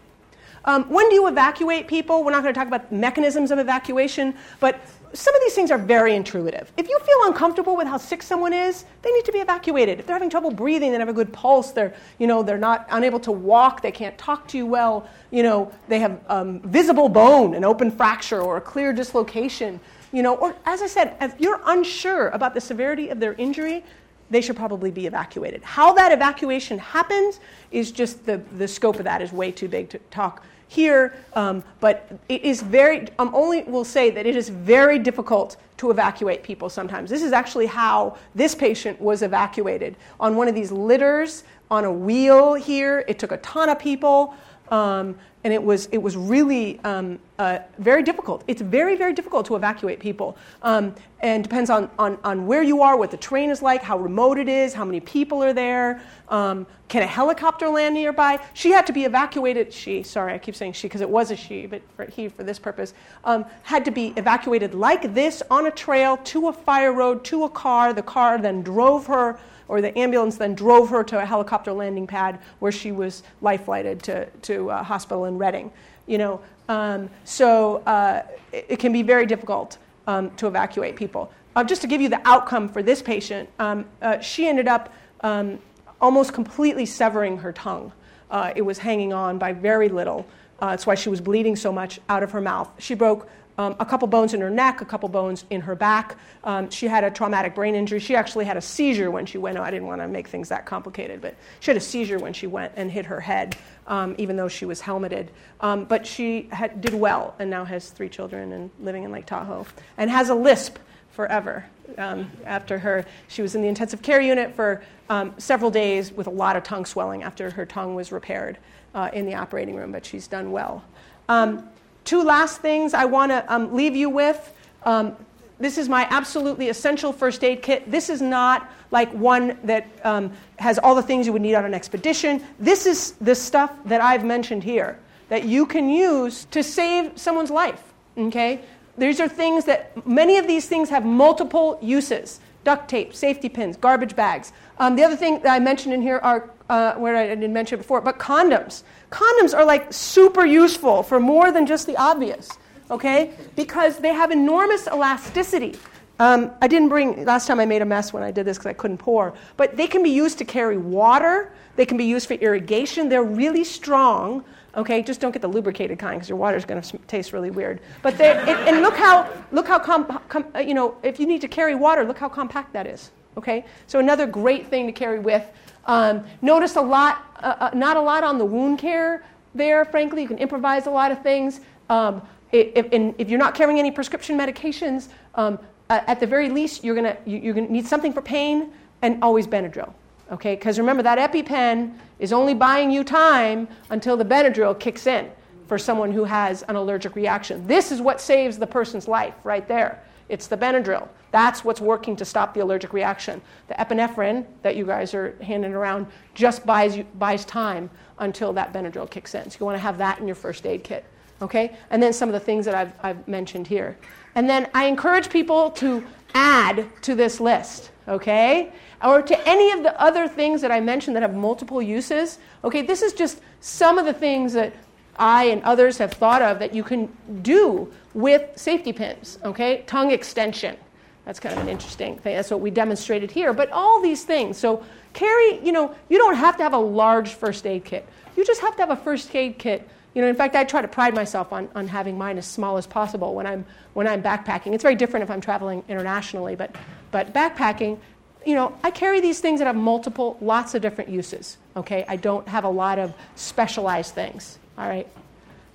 Um, when do you evacuate people? We're not going to talk about mechanisms of evacuation, but some of these things are very intuitive. If you feel uncomfortable with how sick someone is, they need to be evacuated. If they're having trouble breathing, they have a good pulse, they're, you know, they're not unable to walk, they can't talk to you well, you know, they have um, visible bone, an open fracture, or a clear dislocation, you know, or as I said, if you're unsure about the severity of their injury, they should probably be evacuated. How that evacuation happens is just the, the scope of that is way too big to talk here, um, but it is very, um, only will say that it is very difficult to evacuate people sometimes. This is actually how this patient was evacuated on one of these litters on a wheel here. It took a ton of people. Um, and it was, it was really um, uh, very difficult. It's very, very difficult to evacuate people. Um, and depends on, on, on where you are, what the terrain is like, how remote it is, how many people are there. Um, can a helicopter land nearby? She had to be evacuated. She, sorry, I keep saying she because it was a she, but for he for this purpose, um, had to be evacuated like this on a trail to a fire road to a car. The car then drove her or the ambulance then drove her to a helicopter landing pad where she was life flighted to, to a hospital in Redding. You know, um, so uh, it, it, can be very difficult um, to evacuate people. Uh, just to give you the outcome for this patient, um, uh, she ended up um, almost completely severing her tongue. Uh, it was hanging on by very little. Uh, that's why she was bleeding so much out of her mouth. She broke um, a couple bones in her neck, a couple bones in her back. Um, she had a traumatic brain injury. She actually had a seizure when she went. Oh, I didn't want to make things that complicated, but she had a seizure when she went and hit her head, um, even though she was helmeted. Um, but she had, did well and now has three children and living in Lake Tahoe and has a lisp forever. Um, after her, she was in the intensive care unit for um, several days with a lot of tongue swelling after her tongue was repaired uh, in the operating room, but she's done well. Um, Two last things I want to um, leave you with. Um, this is my absolutely essential first aid kit. This is not like one that um, has all the things you would need on an expedition. This is the stuff that I've mentioned here that you can use to save someone's life. Okay? These are things that many of these things have multiple uses duct tape, safety pins, garbage bags. Um, the other thing that I mentioned in here are uh, where I didn't mention it before, but condoms. Condoms are like super useful for more than just the obvious, okay? Because they have enormous elasticity. Um, I didn't bring, last time I made a mess when I did this because I couldn't pour, but they can be used to carry water, they can be used for irrigation. They're really strong, okay? Just don't get the lubricated kind because your water is going to taste really weird. But they and look how, look how, com, com, uh, you know, if you need to carry water, look how compact that is, okay? So another great thing to carry with um, notice a lot, uh, uh, not a lot on the wound care there, frankly. You can improvise a lot of things. Um, if, if, you're not carrying any prescription medications, um, at the very least, you're going you, you're gonna need something for pain and always Benadryl. Okay? Because remember, that EpiPen is only buying you time until the Benadryl kicks in for someone who has an allergic reaction. This is what saves the person's life right there. It's the Benadryl. That's what's working to stop the allergic reaction. The epinephrine that you guys are handing around just buys, you, buys time until that Benadryl kicks in. So you want to have that in your first aid kit. Okay? And then some of the things that I've, I've mentioned here. And then I encourage people to add to this list. okay? Or to any of the other things that I mentioned that have multiple uses. Okay, this is just some of the things that I and others have thought of that you can do with safety pins, okay? Tongue extension. That's kind of an interesting thing. That's what we demonstrated here. But all these things. So carry, you know, you don't have to have a large first aid kit. You just have to have a first aid kit. You know, in fact, I try to pride myself on, on having mine as small as possible when I'm, when I'm backpacking. It's very different if I'm traveling internationally, but, but backpacking, you know, I carry these things that have multiple, lots of different uses, okay? I don't have a lot of specialized things, all right?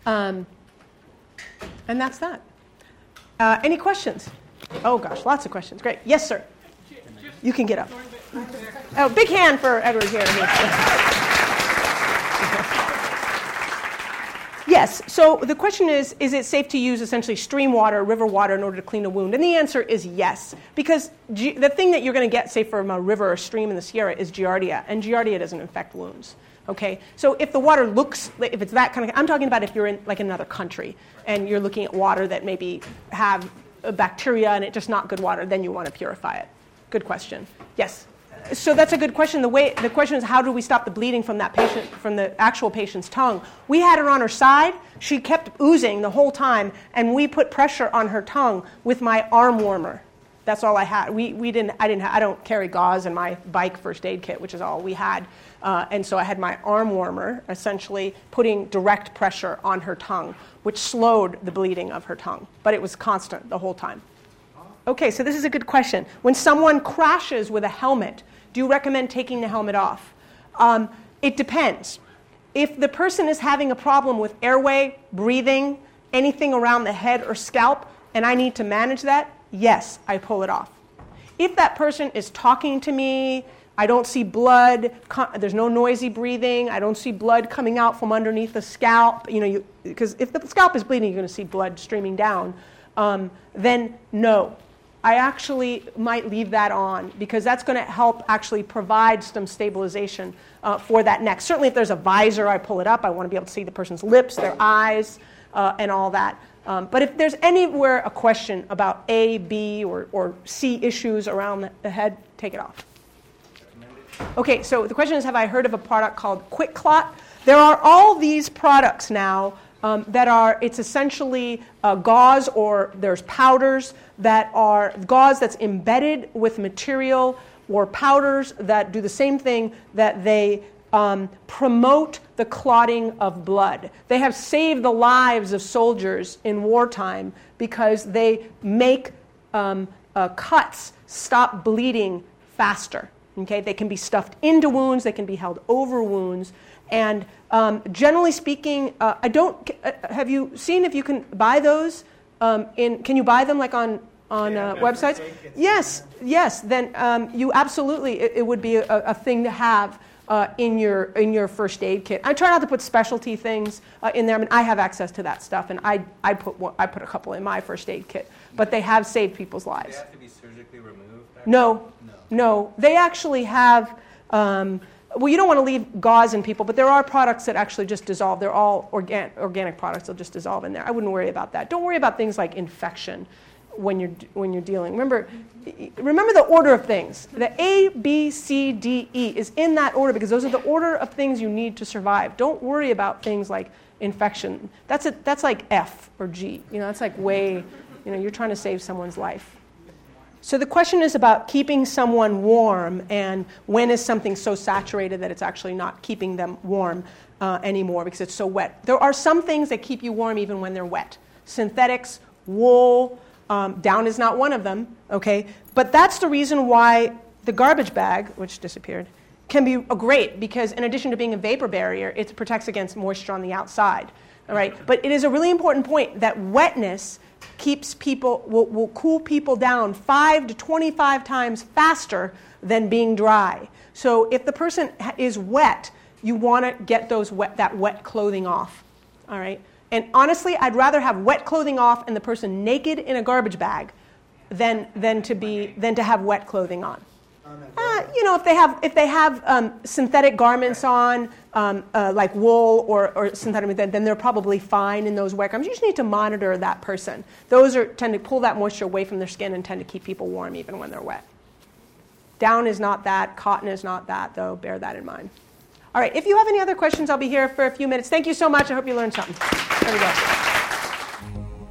Um, and that's that. Uh, any questions? Oh, gosh, lots of questions. Great. Yes, sir. You can get up. Oh, big hand for Edward here. Yes, so the question is Is it safe to use essentially stream water, river water, in order to clean a wound? And the answer is yes, because G- the thing that you're going to get, say, from a river or stream in the Sierra is Giardia, and Giardia doesn't infect wounds. Okay, so if the water looks, if it's that kind of, I'm talking about if you're in like another country and you're looking at water that maybe have bacteria and it's just not good water, then you want to purify it. Good question. Yes. So that's a good question. The way the question is, how do we stop the bleeding from that patient, from the actual patient's tongue? We had her on her side. She kept oozing the whole time, and we put pressure on her tongue with my arm warmer. That's all I had. We, we didn't. I didn't. I don't carry gauze in my bike first aid kit, which is all we had. Uh, and so I had my arm warmer, essentially putting direct pressure on her tongue, which slowed the bleeding of her tongue. But it was constant the whole time. Okay, so this is a good question. When someone crashes with a helmet, do you recommend taking the helmet off? Um, it depends. If the person is having a problem with airway, breathing, anything around the head or scalp, and I need to manage that, yes, I pull it off. If that person is talking to me, I don't see blood, there's no noisy breathing, I don't see blood coming out from underneath the scalp, you know, because if the scalp is bleeding, you're going to see blood streaming down, um, then no, I actually might leave that on because that's going to help actually provide some stabilization uh, for that neck. Certainly, if there's a visor, I pull it up. I want to be able to see the person's lips, their eyes, uh, and all that. Um, but if there's anywhere a question about A, B, or, or C issues around the head, take it off. Okay, so the question is Have I heard of a product called QuikClot? There are all these products now um, that are, it's essentially uh, gauze or there's powders that are gauze that's embedded with material or powders that do the same thing that they um, promote the clotting of blood. They have saved the lives of soldiers in wartime because they make um, uh, cuts stop bleeding faster. Okay, they can be stuffed into wounds, they can be held over wounds, and um, generally speaking, uh, I don't. Uh, have you seen if you can buy those? Um, in can you buy them like on on yeah, uh, websites? Yes, yes. Then um, you absolutely it, it would be a, a, thing to have. Uh, in your in your first aid kit, I try not to put specialty things uh, in there. I mean, I have access to that stuff, and I I put one, I put a couple in my first aid kit. But they have saved people's lives. They have to be surgically removed. No, no, no. They actually have. Um, well, you don't want to leave gauze in people, but there are products that actually just dissolve. They're all organ- organic products, they'll just dissolve in there. I wouldn't worry about that. Don't worry about things like infection when you're, when you're dealing. Remember, remember the order of things. The A, B, C, D, E is in that order because those are the order of things you need to survive. Don't worry about things like infection. That's, a, that's like F or G. You know, that's like way, you know, you're trying to save someone's life. So the question is about keeping someone warm and when is something so saturated that it's actually not keeping them warm uh, anymore because it's so wet. There are some things that keep you warm even when they're wet. Synthetics, wool, um, down is not one of them, okay? But that's the reason why the garbage bag, which disappeared, can be great because in addition to being a vapor barrier, it protects against moisture on the outside. All right? But it is a really important point that wetness keeps people, will, will cool people down 5 to 25 times faster than being dry. So if the person is wet, you want to get those wet, that wet clothing off. All right? And honestly, I'd rather have wet clothing off and the person naked in a garbage bag than, than, to, be, than to have wet clothing on. Uh, you know, if they have if they have um, synthetic garments on, um, uh, like wool or, or synthetic, then, then they're probably fine in those wet garments. You just need to monitor that person. Those are tend to pull that moisture away from their skin and tend to keep people warm even when they're wet. Down is not that. Cotton is not that, though. Bear that in mind. All right, if you have any other questions, I'll be here for a few minutes. Thank you so much. I hope you learned something. There we go.